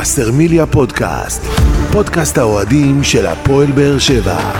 וסרמיליה פודקאסט, פודקאסט האוהדים של הפועל באר שבע.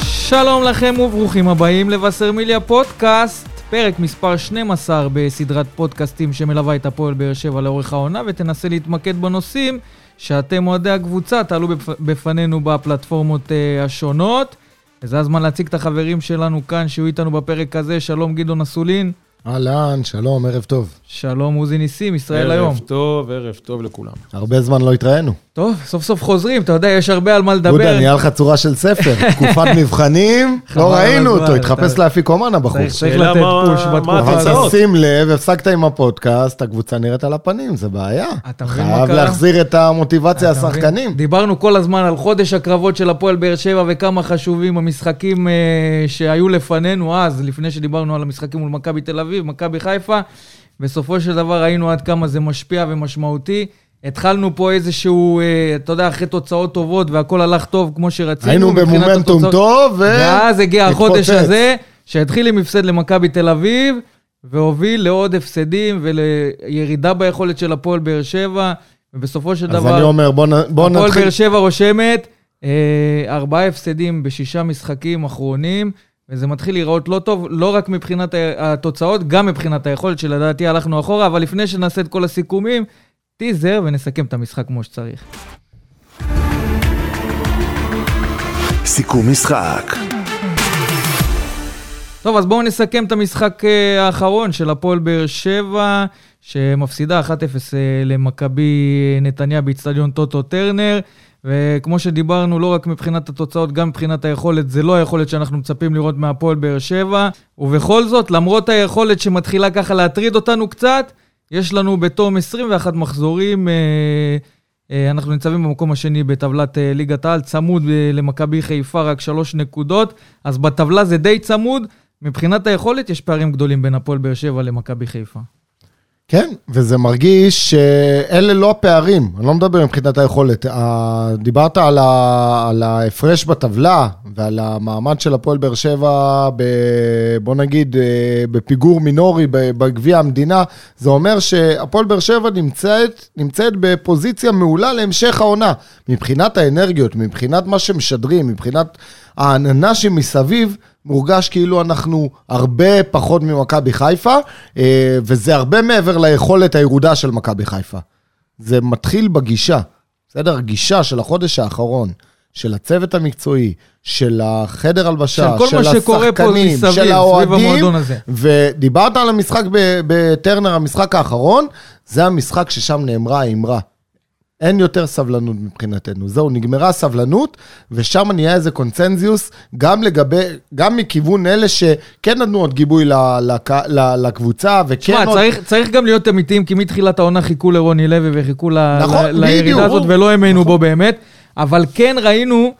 שלום לכם וברוכים הבאים לווסרמיליה פודקאסט, פרק מספר 12 בסדרת פודקאסטים שמלווה את הפועל באר שבע לאורך העונה ותנסה להתמקד בנושאים שאתם אוהדי הקבוצה תעלו בפ... בפנינו בפלטפורמות uh, השונות. וזה הזמן להציג את החברים שלנו כאן שיהיו איתנו בפרק הזה. שלום גדעון אסולין. אהלן, שלום, ערב טוב. שלום עוזי ניסים, ישראל ערב היום. ערב טוב, ערב טוב לכולם. הרבה זמן לא התראינו. טוב, סוף סוף חוזרים, אתה יודע, יש הרבה על מה לדבר. יהודה, נהיה לך צורה של ספר. תקופת מבחנים, לא ראינו אותו, התחפש לאפיקומן הבחור. צריך, לתת פוש בתקופה אבל? הזאת. תשים לב, הפסקת עם הפודקאסט, הקבוצה נראית על הפנים, זה בעיה. אתה מבין מה חייב קרה? להחזיר את המוטיבציה? השחקנים. דיברנו כל הזמן על חודש הקרבות של הפועל באר שבע וכמה חשובים המשחקים אה, שהיו לפנינו אז, לפני שדיברנו על המשחקים מול מכבי תל אביב, מכבי חיפה. בסופו של דבר ראינו עד כמה זה משפיע ומשמעותי. התחלנו פה איזשהו, אה, אתה יודע, אחרי תוצאות טובות והכל הלך טוב כמו שרצינו. היינו במומנטום התוצאות. טוב, ו... ואז הגיע החודש. הזה, שהתחיל עם הפסד למכבי תל אביב, והוביל לעוד הפסדים ולירידה ביכולת של הפועל באר שבע, ובסופו של אז דבר... אני אומר, בוא נ- בוא הפועל נתחיל. באר שבע רושמת אה, ארבעה הפסדים בשישה משחקים אחרונים, וזה מתחיל להיראות לא טוב, לא רק מבחינת התוצאות, גם מבחינת היכולת שלדעתי הלכנו אחורה, אבל לפני שנעשה את כל הסיכומים, טיזר ונסכם את המשחק כמו שצריך. סיכום משחק, טוב, אז בואו נסכם את המשחק אה, האחרון של הפועל באר שבע, שמפסידה 1-0 אה, למכבי נתניה באיצטדיון טוטו טרנר. וכמו שדיברנו, לא רק מבחינת התוצאות, גם מבחינת היכולת, זה לא היכולת שאנחנו מצפים לראות מהפועל באר שבע. ובכל זאת, למרות היכולת שמתחילה ככה להטריד אותנו קצת, יש לנו בתום 21 מחזורים, אה, אה, אנחנו ניצבים במקום השני בטבלת אה, ליגת העל, צמוד למכבי חיפה, רק שלוש נקודות. אז בטבלה זה די צמוד. מבחינת היכולת, יש פערים גדולים בין הפועל באר שבע למכבי חיפה. כן, וזה מרגיש שאלה לא הפערים, אני לא מדבר מבחינת היכולת. דיברת על, ה... על ההפרש בטבלה ועל המעמד של הפועל באר שבע, ב... בוא נגיד, אה, בפיגור מינורי בגביע המדינה, זה אומר שהפועל באר שבע נמצאת, נמצאת בפוזיציה מעולה להמשך העונה. מבחינת האנרגיות, מבחינת מה שמשדרים, מבחינת העננה שמסביב, מורגש כאילו אנחנו הרבה פחות ממכבי חיפה, אה, וזה הרבה מעבר ליכולת הירודה של מכבי חיפה. זה מתחיל בגישה, בסדר? הגישה של החודש האחרון, של הצוות המקצועי, של החדר הלבשה, של פה השחקנים, מסביב, של האוהדים. ודיברת על המשחק בטרנר, המשחק האחרון, זה המשחק ששם נאמרה האמרה. אין יותר סבלנות מבחינתנו. זהו, נגמרה הסבלנות, ושם נהיה איזה קונצנזיוס, גם לגבי, גם מכיוון אלה שכן נתנו עוד גיבוי ל- לק- ל- לקבוצה, וכן תשמע, עוד... צריך, צריך גם להיות אמיתיים, כי מתחילת העונה חיכו לרוני לוי וחיכו ל- נכון, ל- לירידה בדיוק. הזאת, ולא האמינו בו באמת. אבל כן ראינו,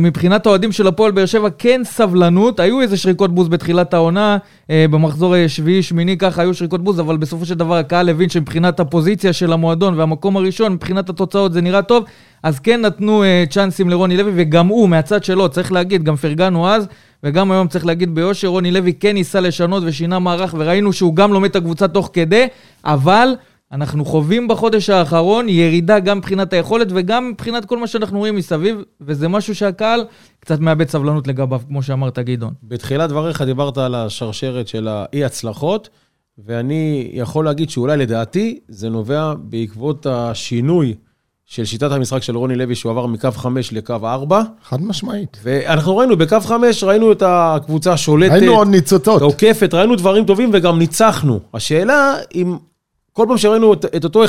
מבחינת האוהדים של הפועל באר שבע, כן סבלנות. היו איזה שריקות בוז בתחילת העונה, אה, במחזור השביעי, שמיני ככה, היו שריקות בוז, אבל בסופו של דבר הקהל הבין שמבחינת הפוזיציה של המועדון והמקום הראשון, מבחינת התוצאות זה נראה טוב. אז כן נתנו אה, צ'אנסים לרוני לוי, וגם הוא, מהצד שלו, צריך להגיד, גם פרגנו אז, וגם היום צריך להגיד ביושר, רוני לוי כן ניסה לשנות ושינה מערך, וראינו שהוא גם לומד את הקבוצה תוך כדי, אבל אנחנו חווים בחודש האחרון ירידה גם מבחינת היכולת וגם מבחינת כל מה שאנחנו רואים מסביב, וזה משהו שהקהל קצת מאבד סבלנות לגביו, כמו שאמרת, גדעון. בתחילת דבריך דיברת על השרשרת של האי-הצלחות, ואני יכול להגיד שאולי לדעתי זה נובע בעקבות השינוי של שיטת המשחק של רוני לוי, שהוא עבר מקו 5 לקו 4, חד משמעית. ואנחנו ראינו, בקו 5 ראינו את הקבוצה השולטת, היינו עוד ניצוצות. עוקפת, ראינו דברים טובים וגם ניצחנו. השאלה אם כל פעם שראינו את, את אותו 1-0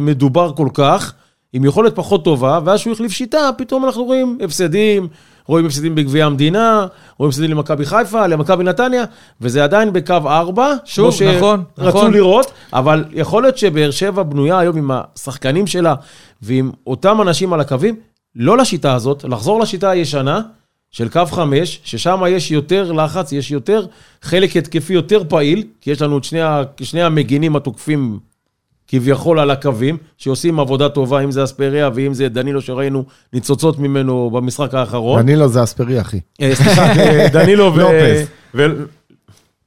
מדובר כל כך, עם יכולת פחות טובה, ואז שהוא החליף שיטה, פתאום אנחנו רואים הפסדים, רואים הפסדים בגביע המדינה, רואים הפסדים למכבי חיפה, למכבי נתניה, וזה עדיין בקו 4, שוב, כמו נכון, שרצו נכון. לראות, אבל יכול להיות שבאר שבע בנויה היום עם השחקנים שלה ועם אותם אנשים על הקווים, לא לשיטה הזאת, לחזור לשיטה הישנה, של קו 5, ששם יש יותר לחץ, יש יותר חלק התקפי יותר פעיל, כי יש לנו את שני, שני המגינים התוקפים כביכול על הקווים, שעושים עבודה טובה, אם זה אספריה ואם זה דנילו שראינו ניצוצות ממנו במשחק האחרון. דנילו זה אספרי, אחי. אה, סליחה, אה, דנילו ו... לופז. ו...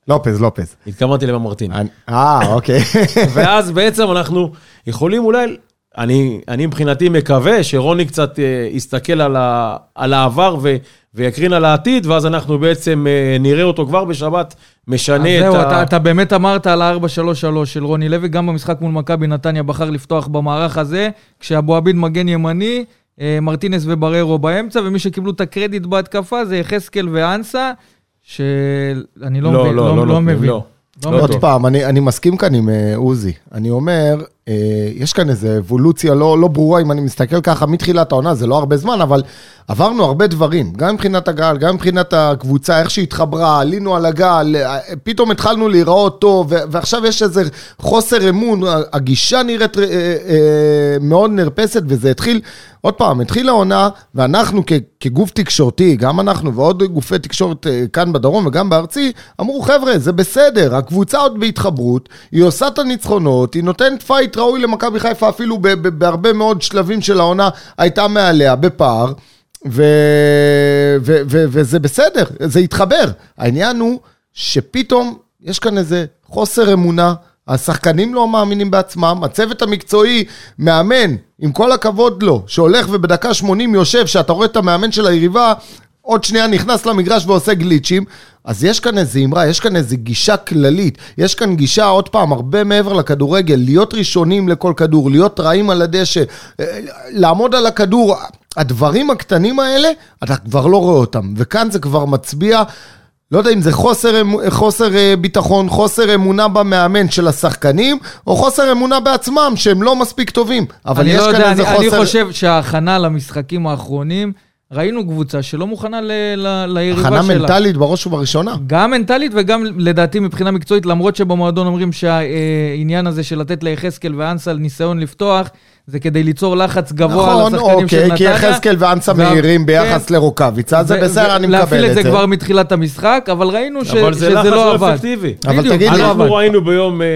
לופז, לופז. התכוונתי לממרטין. אני- אה, אוקיי. ואז בעצם אנחנו יכולים אולי, אני, אני מבחינתי מקווה שרוני קצת אה, יסתכל על, ה, על העבר ו, ויקרין על העתיד, ואז אנחנו בעצם אה, נראה אותו כבר בשבת, משנה את זהו, ה... אתה, אתה באמת אמרת על ה-4-3-3 של רוני לוי, גם במשחק מול מכבי נתניה בחר לפתוח במערך הזה, כשאבו עביד מגן ימני, אה, מרטינס ובררו באמצע, ומי שקיבלו את הקרדיט בהתקפה זה יחזקאל ואנסה, שאני לא, מבין, לא, לא, נותנים, מבין. לא. לא לא מבין. עוד טוב. פעם, אני, אני מסכים כאן עם אה, עוזי. אני אומר, אה, יש כאן איזו אבולוציה לא, לא ברורה, אם אני מסתכל ככה מתחילת העונה, זה לא הרבה זמן, אבל עברנו הרבה דברים, גם מבחינת הגל, גם מבחינת הקבוצה, איך שהתחברה, עלינו על הגל, אה, פתאום התחלנו להיראות טוב, ועכשיו יש איזה חוסר אמון, הגישה נראית אה, אה, מאוד נרפסת, וזה התחיל, עוד פעם, התחילה העונה, ואנחנו כ- כגוף תקשורתי, גם אנחנו ועוד גופי תקשורת אה, כאן בדרום וגם בארצי, אמרו, חבר'ה, זה בסדר, הקבוצה עוד בהתחברות, היא עושה את הניצחונות, היא נותנת פייט ראוי למכבי חיפה, אפילו ב- ב- בהרבה מאוד שלבים של העונה הייתה מעליה, בפער. ו- ו- ו- וזה בסדר, זה התחבר. העניין הוא שפתאום יש כאן איזה חוסר אמונה, השחקנים לא מאמינים בעצמם, הצוות המקצועי מאמן, עם כל הכבוד לו, שהולך ובדקה 80 יושב, שאתה רואה את המאמן של היריבה, עוד שנייה נכנס למגרש ועושה גליצ'ים, אז יש כאן איזו אמרה, יש כאן איזו גישה כללית, יש כאן גישה, עוד פעם, הרבה מעבר לכדורגל, להיות ראשונים לכל כדור, להיות רעים על הדשא, אה, לעמוד על הכדור, הדברים הקטנים האלה, אתה כבר לא רואה אותם, וכאן זה כבר מצביע... לא יודע אם זה חוסר, אמ- חוסר אה, ביטחון, חוסר אמונה במאמן של השחקנים, או חוסר אמונה בעצמם שהם לא מספיק טובים. אבל יש לא כאן יודע, איזה אני, חוסר... אני חושב שההכנה למשחקים האחרונים, ראינו קבוצה שלא מוכנה ל, ל, ליריבה שלה. הכנה מנטלית בראש ובראשונה. גם מנטלית וגם לדעתי מבחינה מקצועית, למרות שבמועדון אומרים שהעניין הזה של לתת ליחזקאל ואנסל ניסיון לפתוח, זה כדי ליצור לחץ גבוה על נכון, השחקנים של אוקיי, כי נתניה. יחזקאל ואנסה וה- מהירים ביחס כן. לרוקאביצה, זה בסדר, אני להפעיל מקבל את את זה זה. כבר מתחילת המשחק, אבל ראינו ש- אבל זה שזה לחץ לא לא עבד. אפקטיבי. אבל בדיוק, תגיד זה לי- לא עבד. אנחנו ראינו ביום אה,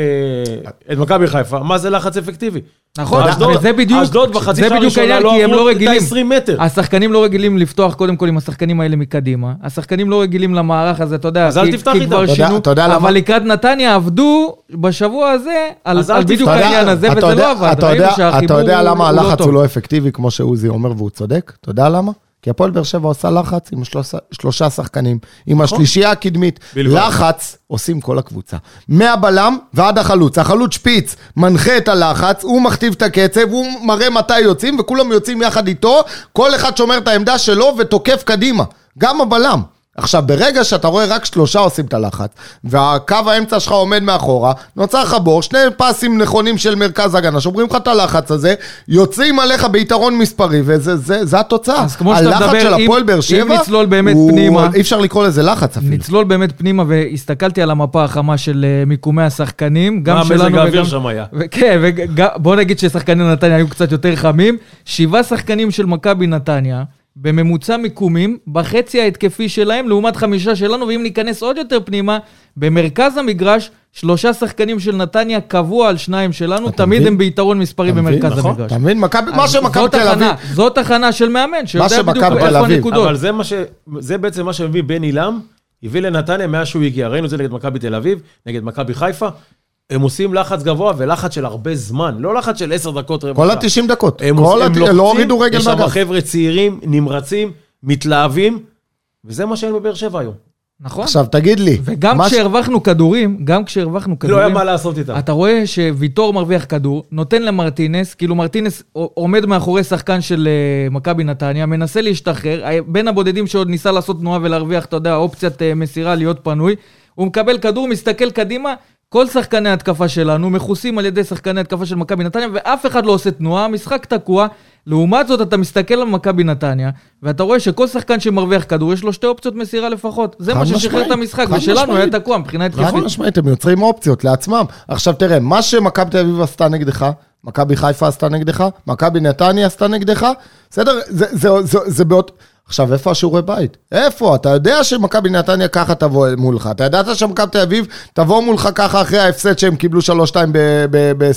את מכבי חיפה, מה זה לחץ אפקטיבי? נכון, וזה בדיוק, אשדוד בחצי זה שעה בדיוק הראשונה העניין, כי הם עברו לא את רגילים. ה-20 מטר. השחקנים לא רגילים לפתוח קודם כל עם השחקנים האלה מקדימה. השחקנים לא רגילים למערך הזה, אתה יודע, אז אל כי- תפתח כי איתם. כבר אתה יודע- שינו? אבל לקראת נתניה עבדו בשבוע הזה על בדיוק העניין הזה, וזה לא עבד. אתה יודע- למה לא הלחץ. הוא לא אפקטיבי, כמו שעוזי אומר, והוא צודק? אתה יודע למה? כי הפועל באר שבע עושה לחץ עם שלושה- שלושה שחקנים, עם השלישייה הקדמית. בלבד. לחץ עושים כל הקבוצה. מהבלם ועד החלוץ. החלוץ שפיץ מנחה את הלחץ, הוא מכתיב את הקצב, הוא מראה מתי יוצאים, וכולם יוצאים יחד איתו, כל אחד שומר את העמדה שלו ותוקף קדימה. גם הבלם. עכשיו, ברגע שאתה רואה רק שלושה עושים את הלחץ, והקו האמצע שלך עומד מאחורה, נוצר לך בור, שני פסים נכונים של מרכז הגנה, שומרים לך את הלחץ הזה, יוצאים עליך ביתרון מספרי, וזה זה, זה התוצאה. אז כמו שאתה הלחץ מדבר, של אם- הפועל באר אם שבע, נצלול באמת הוא- פנימה- אי אפשר לקרוא לזה לחץ אפילו. נצלול באמת פנימה והסתכלתי על המפה החמה של אה, מיקומי השחקנים, גם מה שלנו מזג האוויר וגם- שם היה? כן, ובוא נגיד ששחקני נתניה היו קצת יותר חמים. שבעה שחקנים של מכבי נתניה, בממוצע מיקומים, בחצי ההתקפי שלהם, לעומת חמישה שלנו, ואם ניכנס עוד יותר פנימה, במרכז המגרש, שלושה שחקנים של נתניה קבוע על שניים שלנו, תמיד מבין? הם ביתרון מספרי? במרכז נכון. המגרש. אתה מבין? מכבי- מה שמכבי תל אביב... זאת הכנה של מאמן, שיודע בדיוק איפה. הנקודות. אבל זה, מה ש... זה בעצם מה שמביא בן עילם, הביא לנתניה מאז שהוא הגיע. ראינו את זה נגד מכבי תל אביב, נגד מכבי חיפה. הם עושים לחץ גבוה ולחץ של הרבה זמן, לא לחץ של עשר דקות רבע כל שעה. ה-90 דקות. הם, כל הם הת- לוחצים, לא הורידו רגל יש שם מהגב. חבר'ה צעירים, נמרצים, מתלהבים, וזה מה שאין בבאר שבע היום. נכון. עכשיו, תגיד לי. וגם מה ש- כשהרווחנו כדורים, גם כשהרווחנו לא היה כדורים, מה לעשות איתם. אתה רואה שוויטור מרוויח כדור, נותן למרטינס, כאילו מרטינס עומד מאחורי שחקן של אה, מכבי נתניה, מנסה להשתחרר, אה, בין הבודדים שעוד ניסה לעשות תנועה ולהרוויח, אתה יודע, אופציית אה, מסירה, להיות פנוי, הוא מקבל כדור, מסתכל קדימה, כל שחקני התקפה שלנו מכוסים על ידי שחקני התקפה של מכבי נתניה, ואף אחד לא עושה תנועה, המשחק תקוע. לעומת זאת, אתה מסתכל על מכבי נתניה, ואתה רואה שכל שחקן שמרוויח כדור, יש לו שתי אופציות מסירה לפחות. זה מה ששחרר את המשחק, ושלנו היה. תקוע מבחינה התקפית. חד משמעית, הם יוצרים אופציות לעצמם. עכשיו תראה, מה שמכבי תל אביב עשתה נגדך, מכבי חיפה עשתה נגדך, מכבי נתניה עשתה נגדך, בסדר? זה, זה, זה, זה באות... עכשיו, איפה השיעורי בית? איפה? אתה יודע שמכבי נתניה ככה תבוא מולך. אתה ידעת שמכבי תל אביב תבוא מולך ככה אחרי ההפסד שהם קיבלו 3-2 ב- ב-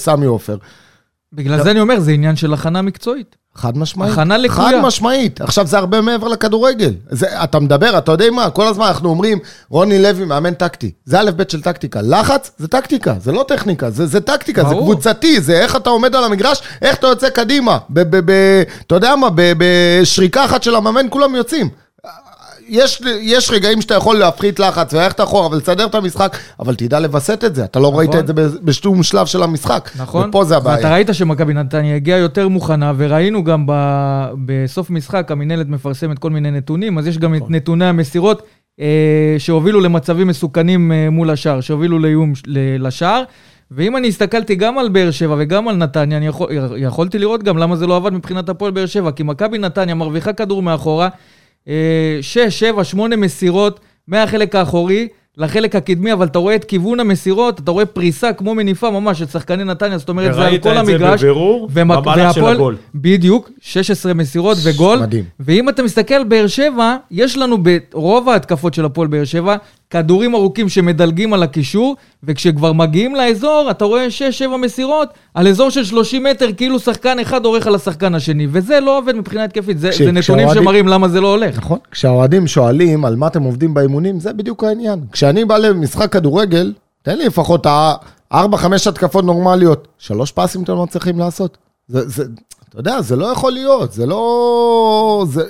בגלל זה אני אומר, זה עניין של הכנה מקצועית. חד משמעית. הכנה לקויה. חד משמעית. עכשיו, זה הרבה מעבר לכדורגל. זה, אתה מדבר, אתה יודע מה, כל הזמן אנחנו אומרים, רוני לוי מאמן טקטי. זה א' ב' של טקטיקה. לחץ זה טקטיקה, זה לא טכניקה, זה, זה טקטיקה, זה ברור. קבוצתי, זה איך אתה עומד על המגרש, איך אתה יוצא קדימה. ב, ב, ב, אתה יודע מה, בשריקה אחת של המאמן כולם יוצאים. יש, יש רגעים שאתה יכול להפחית לחץ וללכת אחורה ולסדר את המשחק, אבל תדע לווסת את זה. אתה לא ראית את זה בשום שלב של המשחק. נכון. ופה זה הבעיה. ואתה ראית שמכבי נתניה הגיעה יותר מוכנה, וראינו גם ב... בסוף משחק, המינהלת מפרסמת כל מיני נתונים, אז יש גם נכון. את נתוני המסירות אה, שהובילו למצבים מסוכנים אה, מול השער, שהובילו לאיום ל- לשער. ואם אני הסתכלתי גם על באר שבע וגם על נתניה, אני יכול, יכולתי לראות גם למה זה לא עבד מבחינת הפועל באר שבע, כי מכבי נתניה מרוויחה כדור מאחורה, אה, שש, שבע, שמונה מסירות מהחלק האחורי לחלק הקדמי, אבל אתה רואה את כיוון המסירות, אתה רואה פריסה כמו מניפה ממש של שחקני נתניה, זאת אומרת, זה על וראית כל את זה המגרש. בבירור ומק- במהלך של הגול. בדיוק, 16 מסירות וגול. מדהים. ואם אתה מסתכל באר שבע, יש לנו ברוב ההתקפות של הפועל באר שבע, כדורים ארוכים שמדלגים על הקישור, וכשכבר מגיעים לאזור, אתה רואה 6-7 מסירות על אזור של 30 מטר, כאילו שחקן אחד עורך על השחקן השני, וזה לא עובד מבחינה התקפית, זה, זה נתונים כשהאוהדים- שמראים למה זה לא הולך. נכון. כשהאוהדים שואלים על מה אתם עובדים באימונים, זה בדיוק העניין. כשאני בא למשחק כדורגל, תן לי לפחות ארבע, חמש התקפות נורמליות. שלוש פסים אתם לא צריכים לעשות. זה, זה, אתה יודע, זה לא יכול להיות, זה לא... זה...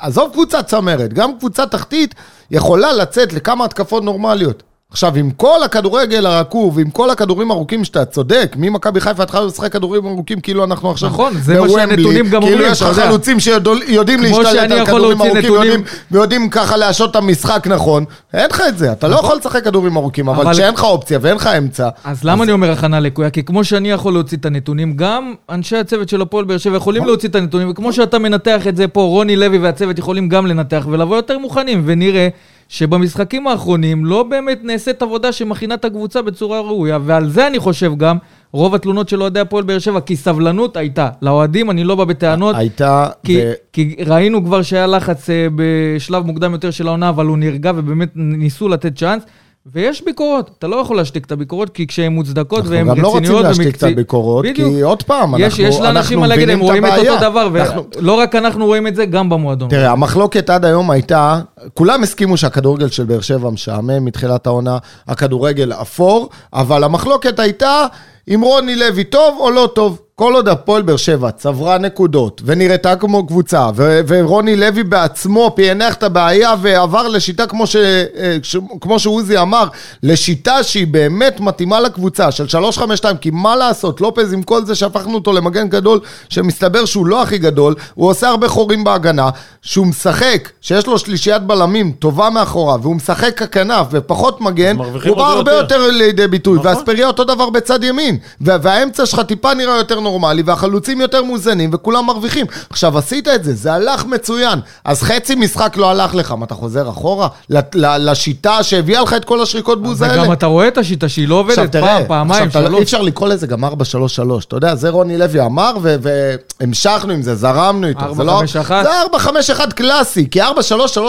עזוב קבוצה צמרת, גם קבוצה תחתית יכולה לצאת לכמה התקפות נורמליות. עכשיו, עם כל הכדורגל הרקוב, עם כל הכדורים ארוכים שאתה צודק, ממכבי חיפה התחלנו לשחק כדורים ארוכים כאילו אנחנו עכשיו נכון, זה מה שהנתונים גם כאילו אומרים, יש אתה לך. חלוצים שיודעים להשתלט על כדורים ארוכים, נתונים- ויודעים- ויודעים ככה להשעות את המשחק נכון. אין לך את זה, אתה לא יכול לשחק כדורים ארוכים, אבל אבל- כשאין לך אופציה ואין לך אמצע, אז למה אני אומר הכנה לקויה? כי כמו שאני יכול להוציא את הנתונים, גם אנשי הצוות של הפועל באר שבע יכולים להוציא את הנתונים, וכמו שאתה מנתח את זה פה, רוני לוי והצוות יכולים גם לנתח ולבוא יותר מוכנים, ונראה שבמשחקים האחרונים לא באמת נעשית עבודה שמכינה את הקבוצה בצורה ראויה, ועל זה אני חושב גם, רוב התלונות של אוהדי הפועל באר שבע, כי סבלנות הייתה. לאוהדים אני לא בא בטענות. הייתה... כי, ו- כי ראינו כבר שהיה לחץ אה, בשלב מוקדם יותר של העונה, אבל הוא נרגע ובאמת ניסו לתת צ'אנס. ויש ביקורות, אתה לא יכול להשתיק את הביקורות, כי כשהן מוצדקות אנחנו והן גם לא רוצים רציניות להשתיק את ומקצועיות. הביקורות. כי עוד פעם, יש, אנחנו יש לאנשים מה אנחנו להגיד, הם רואים את. אותו דבר, אנחנו- ולא רק אנחנו רואים את זה, גם במועדון. תראה, המחלוקת עד היום הייתה, כולם הסכימו שהכדורגל של באר שבע משעמם מתחילת העונה, הכדורגל אפור, אבל המחלוקת הייתה אם רוני לוי טוב או לא טוב. כל עוד הפועל באר שבע צברה נקודות ונראתה כמו קבוצה, ו- ורוני לוי בעצמו פענח את הבעיה ועבר לשיטה כמו, ש- אה, ש- כמו שעוזי אמר, לשיטה שהיא באמת מתאימה לקבוצה של 3-5-2, כי מה לעשות, לופז עם כל זה שהפכנו אותו למגן גדול, שמסתבר שהוא לא הכי גדול, הוא עושה הרבה חורים בהגנה, שהוא משחק, שיש לו שלישיית בלמים טובה מאחוריו, והוא משחק ככנף ופחות מגן, הוא בא הרבה יותר. יותר לידי ביטוי, נכון. ואספריה אותו דבר בצד ימין, וה- והאמצע שלך טיפה נראה יותר נורמלי, והחלוצים יותר מאוזנים, וכולם מרוויחים. עכשיו, עשית את זה, זה הלך מצוין, אז חצי משחק לא הלך לך, מה, אתה חוזר אחורה? לשיטה שהביאה לך את כל השריקות בוז האלה? וגם אתה רואה את השיטה שהיא לא עכשיו עובדת תראה, פעם, פעמיים, עכשיו, לא- אי שלוש. אפשר לקרוא לזה גם 4-3-3, אתה יודע, זה רוני לוי אמר, והמשכנו עם זה, זרמנו איתו. זה לא- 4-5-1. זה 4-5-1 קלאסי, כי 4-3-3,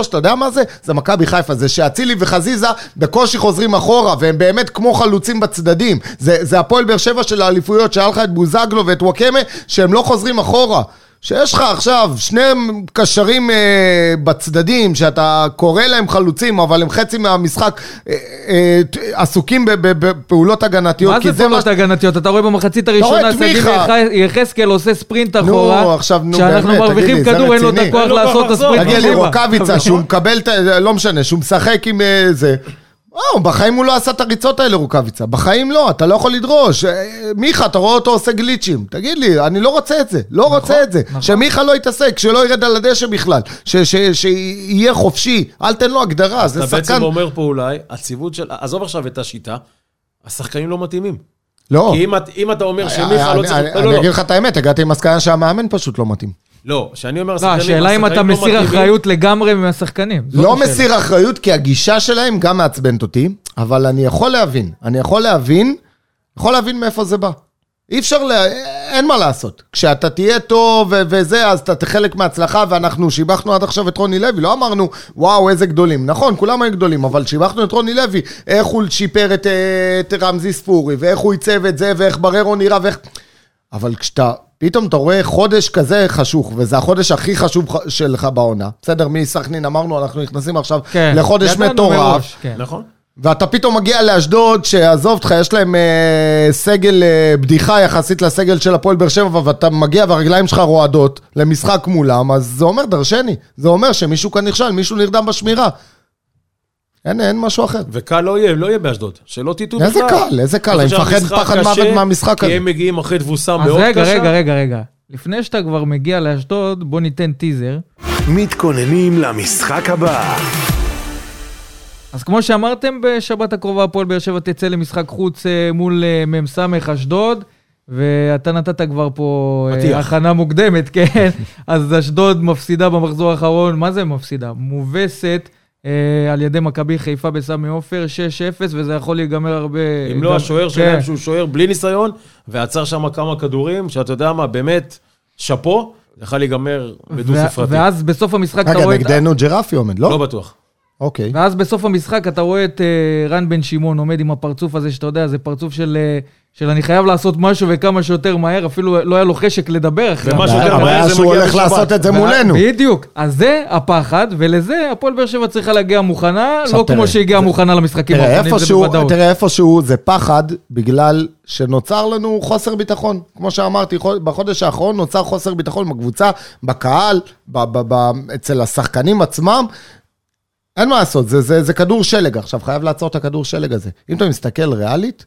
אתה יודע מה זה? זה מכבי חיפה, זה שאצילי וחזיזה בקושי חוזרים אחורה, והם באמת כמו חלוצים בצדדים. זה זה הפועל באר שבע של האליפויות, שהיה לך את בוזגלו ואת וואקמה, שהם לא חוזרים אחורה. שיש לך עכשיו שני קשרים אה, בצדדים, שאתה קורא להם חלוצים, אבל הם חצי מהמשחק אה, אה, עסוקים בפעולות הגנתיות. מה זה פעולות ש- הגנתיות? אתה רואה במחצית רואה הראשונה, מיכה. יחזקאל עושה ספרינט אחורה. עכשיו, נו, כשאנחנו באמת, מרוויחים תגיד לי, זה כדור, אין לו את רציני? הכוח לו לעשות את. הספרינט תגיד לי. רוקאביצה, שהוא מקבל את ה... לא משנה, שהוא משחק עם אה, זה. וואו, בחיים הוא לא עשה את הריצות האלה, רוקאביצה. בחיים לא, אתה לא יכול לדרוש. אה, מיכה, אתה רואה אותו עושה גליצ'ים. תגיד לי, אני לא רוצה את זה. לא רוצה את זה. שמיכה לא יתעסק, שלא ירד על הדשא בכלל. ש- ש- שיהיה חופשי. אל תן לו הגדרה, זה אתה שחקן... בעצם אומר פה אולי, הציוות של... עזוב עכשיו את השיטה, השחקנים לא מתאימים. לא. כי אם אם אתה אומר שמיכה לא אני- צריך... אני- לא, אני לא, אגיד לא. לך את האמת, הגעתי עם מסקנה שהמאמן פשוט לא מתאים. לא, שאני אומר לא, השחקנים... השאלה אם אתה לא מסיר. אחריות לגמרי מהשחקנים. לא. מסיר אחריות, כי הגישה שלהם גם מעצבנת אותי, אבל אני יכול להבין. אני יכול להבין, יכול להבין מאיפה זה בא. אי אפשר ל... אין מה לעשות. כשאתה תהיה טוב ו- וזה, אז אתה חלק מההצלחה, ואנחנו שיבחנו עד עכשיו את רוני לוי, לא אמרנו, וואו, איזה גדולים. נכון, כולם היו גדולים, אבל שיבחנו את רוני לוי, איך הוא שיפר את, אה, את רמזי ספורי, ואיך הוא עיצב את זה, ואיך בררו נראה, ואיך... אבל כשאתה, פתאום אתה רואה חודש כזה חשוך, וזה החודש הכי חשוב שלך בעונה, בסדר? מסכנין אמרנו, אנחנו נכנסים עכשיו כן. לחודש מטורף. כן. נכון? ואתה פתאום מגיע לאשדוד, שעזוב אותך, יש להם אה, סגל אה, בדיחה יחסית לסגל של הפועל באר שבע, ואתה מגיע והרגליים שלך רועדות למשחק מולם, אז זה אומר דרשני. זה אומר שמישהו כאן נכשל, מישהו נרדם בשמירה. אין, אין משהו אחר. וקל לא יהיה, לא יהיה באשדוד. שלא תטעו בכלל. איזה קל, איזה קל, אני מפחד פחד מוות מהמשחק כי הזה. הם מגיעים אחרי תבוסה אז מאוד קשה. רגע, רגע, רגע, רגע. לפני שאתה כבר מגיע לאשדוד, בוא ניתן טיזר. מתכוננים למשחק הבא. אז כמו שאמרתם, בשבת הקרובה הפועל באר שבע תצא למשחק חוץ אה, מול אה, מ"ס אשדוד, ואתה נתת כבר פה אה, פתיח. הכנה מוקדמת, כן? אז אשדוד מפסידה במחזור האחרון, מה זה מפסידה? מובסת על ידי מכבי חיפה בסמי עופר, 6-0, וזה יכול להיגמר הרבה... אם לא השוער כן. שלהם, שהוא שוער בלי ניסיון, ועצר שם כמה כדורים, שאתה יודע מה, באמת, שאפו, יכול להיגמר בדו ו- ספרתי. ואז בסוף המשחק אתה רגע, רואה... את- נגדנו ג'רפי עומד, לא לא? בטוח. אוקיי. ואז בסוף המשחק אתה רואה את אה, רן בן שמעון עומד עם הפרצוף הזה, שאתה יודע, זה פרצוף של, אה, של אני חייב לעשות משהו וכמה שיותר מהר, אפילו לא היה לו חשק לדבר אחרי. ומה המשחק. שיותר מהר הבעיה זה שהוא מגיע הולך בשבת. לעשות את זה מולנו. בדיוק. אז זה הפחד, ולזה הפועל באר שבע צריכה להגיע מוכנה, לא תראה, כמו שהגיעה מוכנה למשחקים האחרונים, זה איפשהו, בוודאות. תראה, איפשהו זה פחד, בגלל שנוצר לנו חוסר ביטחון. כמו שאמרתי, חו- בחודש האחרון נוצר חוסר ביטחון בקבוצה, בקהל, ב- ב- ב- אצל השחקנים עצמם. אין מה לעשות, זה, זה, זה כדור שלג. עכשיו, חייב לעצור את הכדור שלג הזה. אם אתה מסתכל ריאלית,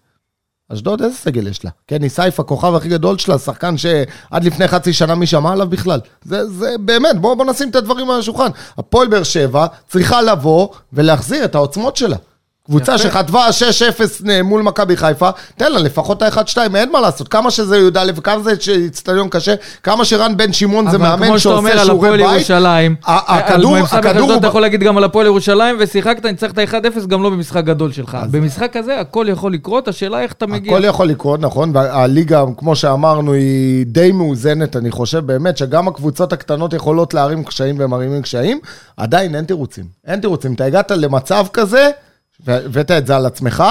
אשדוד, איזה סגל יש לה? קני סייף, הכוכב הכי גדול שלה, שחקן שעד לפני חצי שנה מי שמע עליו בכלל. זה, זה באמת, בואו בוא נשים את הדברים על השולחן. הפועל באר שבע צריכה לבוא ולהחזיר את העוצמות שלה. קבוצה. שחטבה 6-0 מול מכבי חיפה, תן לה לפחות ה-1-2, אין מה לעשות. כמה שזה י"א וכמה זה איצטדיון קשה, כמה שרן בן שמעון זה אבל מאמן כמו שאתה אומר שעושה על שיעורי הפועל בית. ירושלים, ה- על הכדור, מ"ס הכדור, אתה יכול להגיד גם על הפועל ירושלים, ושיחקת, ניצחת 1-0 גם לא במשחק גדול שלך. במשחק הזה הכל יכול לקרות, השאלה איך אתה מגיע. הכל יכול לקרות, נכון, והליגה, כמו שאמרנו, היא די מאוזנת, אני חושב באמת שגם הקבוצות הקטנות יכולות להרים קשיים ומרימים קשיים, עדיין אין תירוצים. אין תירוצים. אתה הגעת למצב כזה, והבאת את זה על עצמך,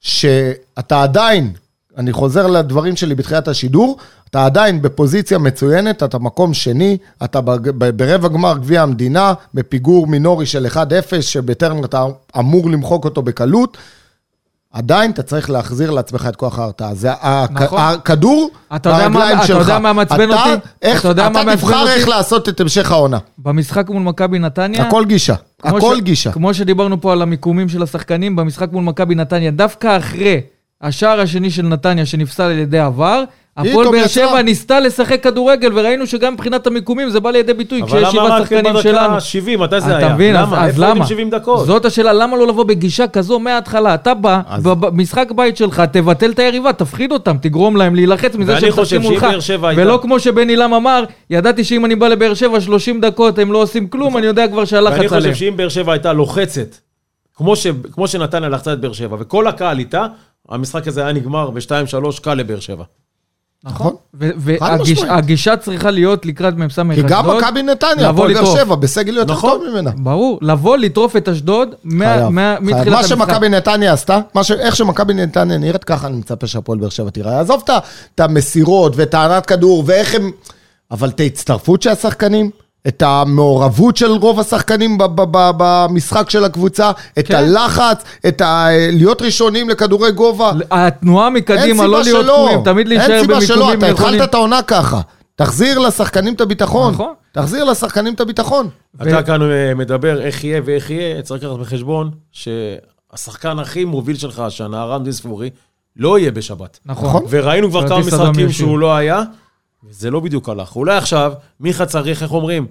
שאתה עדיין, אני חוזר לדברים שלי בתחילת השידור, אתה עדיין בפוזיציה מצוינת, אתה מקום שני, אתה ברבע גמר גביע המדינה, בפיגור מינורי של 1-0, שבטרם אתה אמור למחוק אותו בקלות. עדיין אתה צריך להחזיר לעצמך את כוח ההרתעה. זה נכון. הכדור אתה ברגליים אתה שלך. יודע מה מעצבן אתה- אותי? איך- אתה יודע אתה תבחר אותי? איך לעשות את המשך העונה. במשחק מול מכבי נתניה, הכל גישה. הכל ש- גישה. כמו שדיברנו פה על המיקומים של השחקנים, במשחק מול מכבי נתניה, דווקא אחרי השער השני של נתניה שנפסל על ידי עבר, הפועל באר. שבע ניסתה לשחק כדורגל, וראינו שגם מבחינת המיקומים זה בא לידי ביטוי, אבל כשיש למה שבעה רק שחקנים בדקה שלנו. ה-70? מתי זה היה? אתה מבין? אז, למה? איפה הייתם למה? 70 דקות? זאת השאלה, למה לא לבוא בגישה כזו מההתחלה? אתה בא, במשחק בית שלך, תבטל את היריבה, תפחיד אותם, תגרום להם להילחץ מזה ואני שהם חושב משחקים שאם מולך. ולא כמו שבן אילם אמר, ידעתי שאם אני בא לבאר שבע 30 דקות הם לא עושים כלום, אני יודע כבר שהלחץ ואני עליהם. חושב שאם באר שבע הייתה לוחצת, כמו, ש... כמו שנתניה לחצה את באר שבע, וכל הקהל איתה, המשחק הזה היה נגמר ב-2-3 קל לבאר שבע. נכון. והגישה צריכה להיות לקראת מ"ס אשדוד. כי גם מכבי נתניה, הפועל באר. שבע, בסגל יותר נכון. טוב ממנה. ברור, לבוא, לטרוף את אשדוד מה- מה-. מתחילת מה המשחק. שמכבי נתניה עשתה, מה איך שמכבי נתניה נראית, ככה אני מצפה שהפועל באר שבע תיראה. עזוב את המסירות ואת הענת כדור ואיך הם... אבל את ההצטרפות של השחקנים, את המעורבות של רוב השחקנים ב- ב- ב- במשחק של הקבוצה, את כן. הלחץ, את ה... להיות ראשונים לכדורי גובה. התנועה מקדימה, לא להיות שלא. תקועים, תמיד להישאר אין סיבה שלא, במיקומים אתה. התחלת את העונה ככה. תחזיר לשחקנים את הביטחון. נכון. תחזיר לשחקנים את הביטחון. אתה כאן אה, מדבר איך יהיה ואיך יהיה, צריך לקחת בחשבון שהשחקן הכי מוביל שלך השנה, רמזי ספורי, לא יהיה בשבת. נכון. נכון. וראינו כבר כמה כרטיס אדום משחקים. שהוא לא היה, וזה לא בדיוק הלך. אולי עכשיו, מיכה צריך, איך אומרים,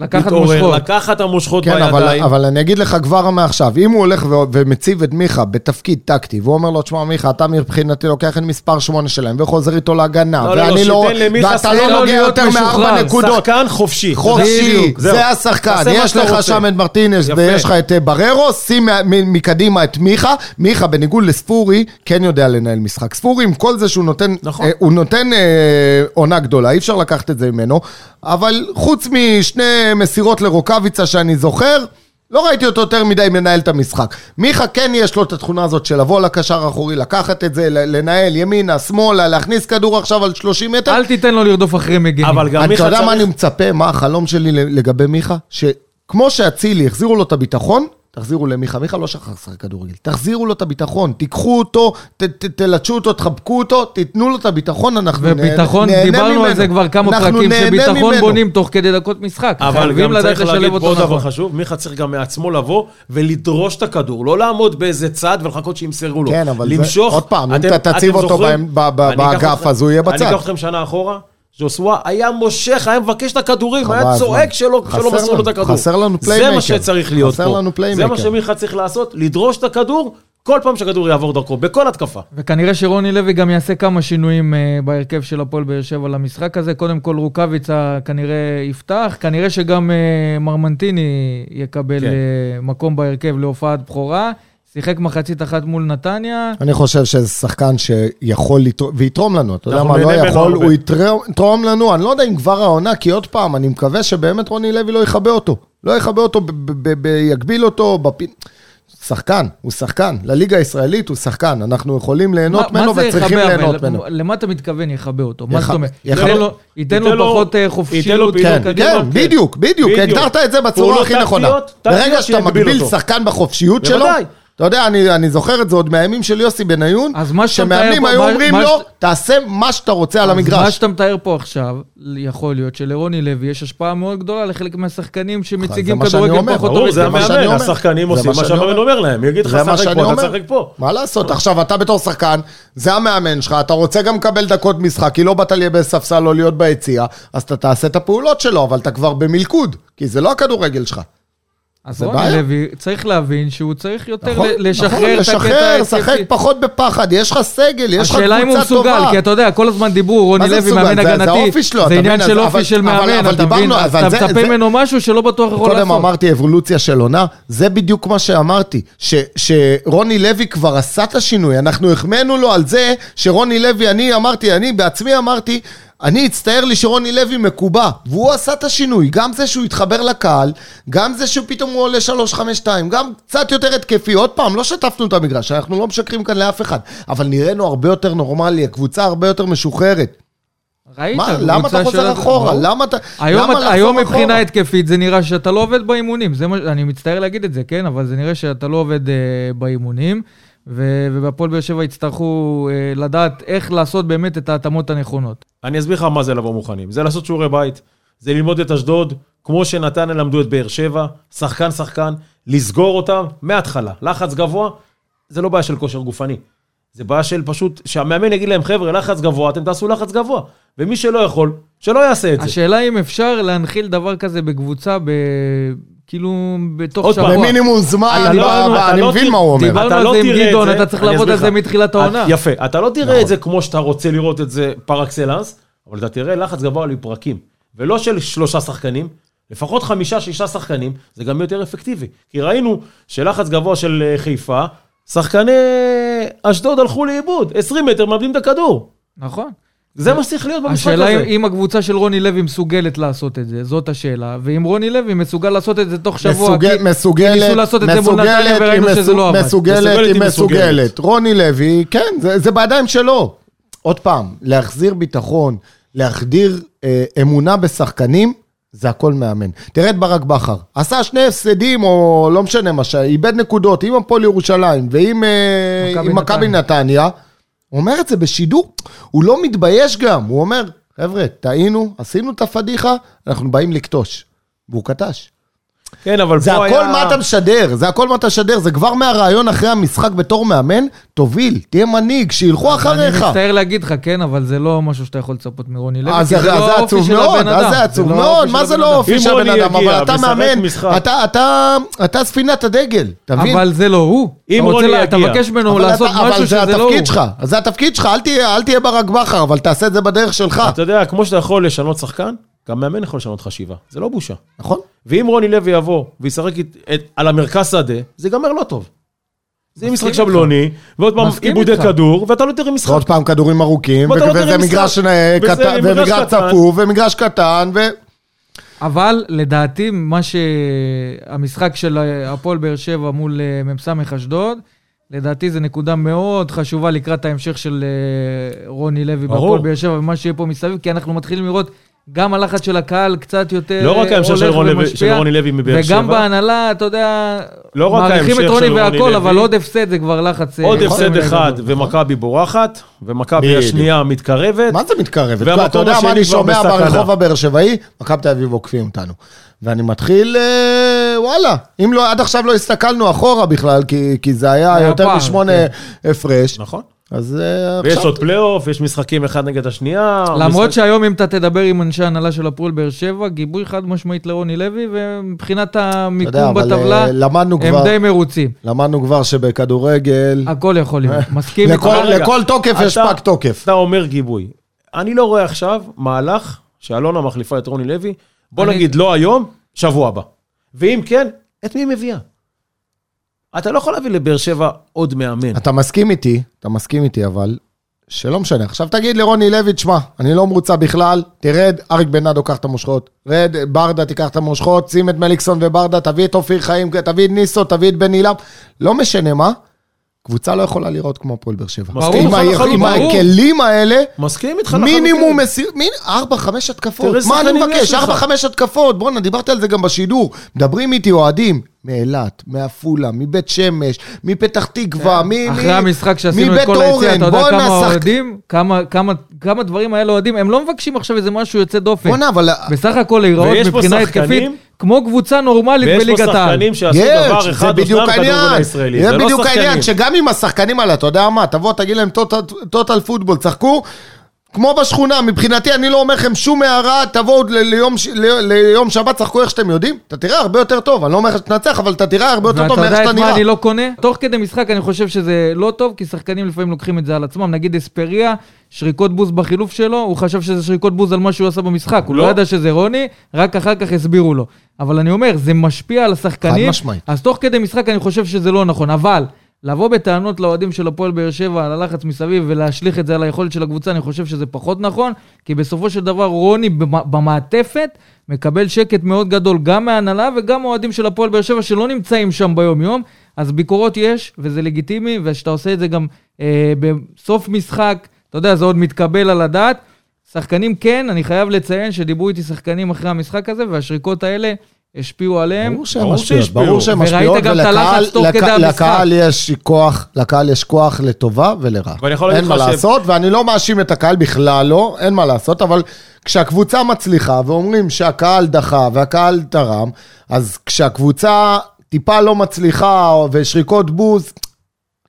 לקחת מושכות. לקחת את המושכות כן, אבל, בידיים. אבל אני אגיד לך כבר מעכשיו, אם הוא הולך ו- ומציב את מיכה בתפקיד טקטי, והוא אומר לו, תשמע מיכה, אתה מבחינתי לוקח את מספר 8 שלהם, וחוזר איתו להגנה, לא, לא, ואני לא, לא, שייתן למיכה ואתה לא נוגע יותר מארבע נקודות. שחקן חופשי. חופשי, זהו. זה השחקן, יש לך רוצה. שם את מרטינס יפה. ויש לך את אה, בררו, שים מקדימה את מיכה, מיכה בניגוד לספורי, כן יודע לנהל משחק. ספורי עם כל זה שהוא נותן, נכון. אה, הוא נותן אה, עונה גדולה, אי אפשר לקחת את זה ממנו, אבל חוץ משני מסירות לרוקאביצה שאני זוכר, לא ראיתי אותו יותר מדי מנהל את המשחק. מיכה כן יש לו את התכונה הזאת של לבוא לקשר האחורי, לקחת את זה, ל- לנהל ימינה, שמאלה, להכניס כדור עכשיו על 30 מטר. אל תיתן לו לרדוף אחרי מגינים. אבל גם אני- מיכה אתה יודע מה צריך... אני מצפה, מה החלום שלי לגבי מיכה? שכמו שאצילי החזירו לו את הביטחון, תחזירו למיכה. מיכה לא שכח לשחק כדורגל. תחזירו לו את הביטחון, תיקחו אותו, ת- ת- תלטשו אותו, תחבקו אותו, תיתנו לו את הביטחון, אנחנו נהנה וביטחון, נהנה דיברנו על ממנו. זה כבר כמה פרקים, שביטחון ממנו. בונים תוך כדי דקות משחק. אבל גם צריך להגיד פה עוד דבר נכון. חשוב, מיכה צריך גם מעצמו לבוא ולדרוש את הכדור, לא לעמוד באיזה צד ולחכות שימסרו לו. כן, אבל זה- למשוך, עוד פעם, אם אתם- אתה תציב אתם אותו אני באגף, אז הוא יהיה אני בצד. אקח אתכם שנה אחורה. ז'וזואה היה מושך, היה מבקש את הכדורים, היה. צועק שלא מסרו לו את לנו, הכדור. חסר לנו זה playmaker. מה שצריך להיות פה. חסר לנו זה playmaker. מה שמיכה צריך לעשות, לדרוש את הכדור כל פעם שהכדור יעבור דרכו, בכל התקפה. וכנראה שרוני לוי גם יעשה כמה שינויים אה, בהרכב של הפועל באר שבע למשחק הזה. קודם כל רוקאביצה כנראה יפתח, כנראה שגם אה, מרמנטיני יקבל כן. אה, מקום בהרכב להופעת בכורה. שיחק מחצית אחת מול נתניה. אני חושב שזה שחקן שיכול לתרום, ויתרום לנו, אתה יודע מה, לא יכול. הוא יתרום לנו, אני לא יודע אם כבר העונה, כי עוד פעם, אני מקווה שבאמת רוני לוי לא יכבה אותו. לא יכבה אותו, יגביל אותו, בפ... שחקן, הוא שחקן. לליגה הישראלית הוא שחקן, אנחנו יכולים ליהנות מה- ממנו וצריכים ליהנות? ממנו. למה אתה מתכוון יכבה אותו? מה זאת אומרת? ייתן לו- פחות אה, חופשיות כן, קדימה? כן, בדיוק, בדיוק. הגדרת את זה בצורה הכי נכונה. ברגע שאתה מגביל. שחקן בחופשיות שלו, בוודאי. אתה יודע, אני, אני זוכר את זה עוד מהימים של יוסי בניון, שמאמנים היו מה- אומרים מה לו, ש- תעשה מה שאתה רוצה על אז מה המגרש. שאתה מתאר פה עכשיו, יכול להיות שלרוני לוי יש השפעה מאוד גדולה לחלק מהשחקנים שמציגים כדורגל פחות ברור, זה זה מה שאני אומר. השחקנים זה עושים מה שהמאמן אומר. אומר להם, יגיד לך, שחק פה, אתה. תשחק פה. מה לעשות, עכשיו אתה בתור שחקן, זה המאמן שלך, אתה רוצה גם לקבל דקות משחק, כי לא באת לי בספסל או להיות ביציע, אז אתה תעשה את הפעולות שלו, אבל אתה כבר במלכוד, כי זה לא הכדורגל שלך. אז זה רוני. לוי צריך להבין שהוא צריך יותר נכון, ל- לשחרר נכון, את הקטע לשחרר, שחק ההתקפי. פחות בפחד, יש לך סגל, יש לך השאלה אם הוא קבוצה מסוגל, טובה. כי אתה יודע, כל הזמן דיברו, רוני זה לוי? מאמן זה- זה הגנתי, האופי שלו, זה עניין? של אופי של מאמן, אתה מבין? אתה זה- מצפה זה- ממנו משהו שלא בטוח יכול קודם לעשות. אמרתי אבולוציה של עונה, זה בדיוק מה שאמרתי, שרוני לוי כבר עשה את השינוי, אנחנו החמאנו לו על זה שרוני לוי, אני אמרתי, אני בעצמי אמרתי, אני הצטער לי שרוני לוי מקובע, והוא עשה את השינוי, גם זה שהוא התחבר לקהל, גם זה שהוא פתאום הוא עולה 3-5-2, גם קצת יותר התקפי, עוד פעם, לא שטפנו את המגרש, אנחנו לא משקרים כאן לאף אחד, אבל נראינו הרבה יותר נורמלי, הקבוצה הרבה יותר משוחררת. ראית? מה, למה אתה חוזר של- אחורה? למה אתה... היום, למה היום אחורה? מבחינה התקפית זה נראה שאתה לא עובד באימונים, זה מה, אני מצטער להגיד את זה, כן? אבל זה נראה שאתה לא עובד אה, באימונים, ו, ובהפועל באר שבע יצטרכו אה, לדעת איך לעשות באמת את ההתאמות הנכונות. אני אסביר לך מה זה לבוא מוכנים. זה לעשות שיעורי בית, זה ללמוד את אשדוד, כמו שנתניה למדו את באר שבע, שחקן שחקן, לסגור אותם מההתחלה. לחץ גבוה, זה לא בעיה של כושר גופני. זה בעיה של פשוט, שהמאמן יגיד להם, חבר'ה, לחץ גבוה, אתם תעשו לחץ גבוה. ומי שלא יכול, שלא יעשה את זה. השאלה אם אפשר להנחיל דבר כזה בקבוצה, ב... כאילו, בתוך עוד שבוע. פעם, במינימום זמן, אתה לא- אתה אני לא מבין ת- מה הוא אומר. דיברנו אתה על לא זה עם תראה את גדעון, זה, אתה צריך לעבוד על זה. מתחילת העונה. את- יפה, אתה לא תראה נכון. את זה כמו שאתה רוצה לראות את זה פר אקסלנס, אבל אתה תראה לחץ גבוה לפרקים. ולא של שלושה שחקנים, לפחות חמישה, שישה שחקנים, זה גם יותר אפקטיבי. כי ראינו שלחץ גבוה של אה, חיפה, שחקני אשדוד הלכו לאיבוד, 20 מטר מאבדים את הכדור. נכון. זה מה שצריך להיות במשחק השאלה אם, הזה. אם הקבוצה של רוני לוי מסוגלת לעשות את זה, זאת השאלה. ואם רוני לוי מסוגל לעשות את זה תוך שבוע, מסוגל- כי- מסוגלת, כי ניסו לעשות את זה מול נתניה וראינו שזה לא עבד. מסוגלת, היא מסוגלת. רוני לוי, כן, זה זה בידיים שלו. עוד פעם, להחזיר ביטחון, להחדיר אה, אמונה בשחקנים, זה הכל מאמן. תראה את ברק בכר, עשה שני הפסדים, או לא משנה מה, שאיבד נקודות עם הפועל ירושלים ועם אה, מכבי נתניה. נתניה. הוא אומר את זה בשידור, הוא לא מתבייש גם, הוא אומר, חבר'ה, טעינו, עשינו את הפדיחה, אנחנו באים לכתוש. והוא קטש. כן, אבל זה פה הכל היה... מה אתה משדר, זה הכל מה אתה משדר, זה כבר מהרעיון אחרי המשחק בתור מאמן, תוביל, תהיה מנהיג, שילכו אני אחריך. מצטער להגיד לך, כן, אבל זה לא משהו שאתה יכול לצפות מרוני לוי. אז כי זה לא זה האופי עצוב של הבן אז אדם. זה עצוב לא מאוד, מה זה הבן לא. אופי של רוני בן אדם, יגיע אבל אתה מאמן. אתה- אתה אתה ספינת הדגל, אתה מבין? אבל זה לא הוא. אם רוני לה- אתה יגיע. מבקש ממנו אבל לעשות אבל משהו זה שזה לא הוא. התפקיד שלך, אז זה התפקיד שלך, אל תהיה ברק בכר, אבל תעשה את זה בדרך שלך, אתה יודע, כמו שאתה יכול לשנות שחקן, גם מאמן יכול לשנות חשיבה. זה לא בושה. נכון? ואם רוני לוי יבוא וישחק על המרכז שדה, זה ייגמר לא טוב. זה יהיה משחק. שבלוני, ועוד פעם עיבודי איתך. כדור, ואתה לא תראה משחק. ועוד פעם כדורים ארוכים, לא וזה מגרש. אה. צפוף, ומגרש קטן, ו... אבל לדעתי, מה שהמשחק של הפועל באר שבע מול אה, מ"ס אשדוד, לדעתי זו נקודה מאוד חשובה לקראת ההמשך של אה, רוני לוי. בהפועל באר שבע ומה שיהיה פה מסביב, כי אנחנו מתחילים לראות גם הלחץ של הקהל קצת יותר לא רק ההמשך של לוי- ומשפיע, של רוני לוי מבאר שבע. וגם בהנהלה, אתה יודע, לא רק מעריכים את רוני והכל. אבל עוד הפסד זה כבר לחץ. אה, עוד הפסד אחד. ומכבי בורחת, ומכבי. השנייה מתקרבת. מה זה מתקרבת? אתה יודע מה אני שומע. ברחוב הבאר שבעי? מכבי תל אביב עוקפים אותנו. ואני מתחיל, אה, וואלה, אם לא, עד עכשיו לא הסתכלנו אחורה בכלל, כי, כי זה היה יותר משמונה כן. הפרש. נכון. אז אה, ויש עכשיו... עוד פלייאוף, יש משחקים אחד נגד השנייה. למרות משחק- שהיום אם אתה תדבר עם אנשי ההנהלה של הפועל באר שבע, גיבוי חד משמעית לרוני לוי, ומבחינת המיקום אבל בטבלה, אה, למדנו הם כבר, די מרוצים. למדנו כבר שבכדורגל, הכל יכול להיות. מסכים איתך. לכל, לכל תוקף יש אתה- פג תוקף. אתה אומר גיבוי. אני לא רואה עכשיו מהלך שאלונה מחליפה את רוני לוי, בוא אני- נגיד לא היום, שבוע הבא. ואם כן, את מי מביאה? אתה לא יכול להביא לבאר שבע עוד מאמן. אתה מסכים איתי, אתה מסכים איתי, אבל שלא משנה. עכשיו תגיד לרוני לוי, תשמע, אני לא מרוצה בכלל, תרד, אריק בנאדו, קח את המושכות. רד, ברדה, תיקח את המושכות, שים את מליקסון וברדה, תביא את אופיר חיים, תביא את ניסו, תביא את בן אילם. לא משנה מה, קבוצה לא יכולה לראות כמו הפועל באר שבע. מסכים עם ה- לחלוטין, עם ברור. הכלים האלה, מסכים איתך לחלוטין. מינימום מסיר, מין, ארבע, חמש התקפות. תראה מה אני מבקש? יש לך. ארבע, חמש התקפות. בואנה, דיברתי על זה גם בשידור. מדברים איתי אוהדים מאילת, מעפולה, מבית שמש, מפתח תקווה, מ... אחרי המשחק שעשינו את כל היציאה. אתה יודע כמה אוהדים, כמה- כמה- כמה דברים האלה אוהדים, הם לא מבקשים עכשיו איזה משהו יוצא דופן. בואנה, אבל... בסך הכל להיראות ויש פה מבחינה שחקנים- התקפית, כמו קבוצה נורמלית ויש פה בליגת העל. שחקנים שעשו דבר זה אחד או בדיוק שניים בכדורגל העניין. הישראלי. זה זה לא בדיוק העניין, שחקנים. שגם עם השחקנים האלה, אתה יודע מה, תבוא, תגיד להם טוטל פוטבול, צחקו. כמו בשכונה, מבחינתי אני לא אומר לכם שום הערה, תבואו ל- ליום, ש- ל- ליום שבת, צחקו איך שאתם יודעים, אתה תראה הרבה יותר טוב, אני לא אומר לך שתנצח, אבל אתה תראה הרבה יותר טוב ואתה מאיך יודע שאתה את מה נראה. אני לא קונה? תוך כדי משחק אני חושב שזה לא טוב, כי שחקנים לפעמים לוקחים את זה על עצמם. נגיד אספריה, שריקות בוז בחילוף שלו, הוא חשב שזה שריקות בוז על מה שהוא עשה במשחק. הוא לא. לא ידע שזה רוני, רק אחר כך הסבירו לו. אבל אני אומר, זה משפיע על השחקנים. חד משמעית. אז תוך כדי משחק אני חושב שזה לא נכון. אבל... לבוא בטענות לאוהדים של הפועל באר שבע על הלחץ מסביב ולהשליך את זה על היכולת של הקבוצה, אני חושב שזה פחות נכון, כי בסופו של דבר רוני במ- במעטפת מקבל שקט מאוד גדול גם מההנהלה וגם אוהדים של הפועל באר שבע שלא נמצאים שם ביום-יום, אז ביקורות יש, וזה לגיטימי, ושאתה עושה את זה גם אה, בסוף משחק, אתה יודע, זה עוד מתקבל על הדעת. שחקנים כן, אני חייב לציין שדיברו איתי שחקנים אחרי המשחק הזה, והשריקות האלה השפיעו עליהם. ברור שהן ברור משפיעות. ברור שהן וראית משפיעות, גם את ולקהל הלחץ תוך כדי המשחק. לקהל יש כוח, לקהל יש כוח לטובה ולרע. ואני יכול להגיד אין מה לעשות, ואני לא מאשים את הקהל בכלל לא, אין מה לעשות, אבל כשהקבוצה מצליחה ואומרים שהקהל דחה והקהל תרם, אז כשהקבוצה טיפה לא מצליחה ושריקות בוז,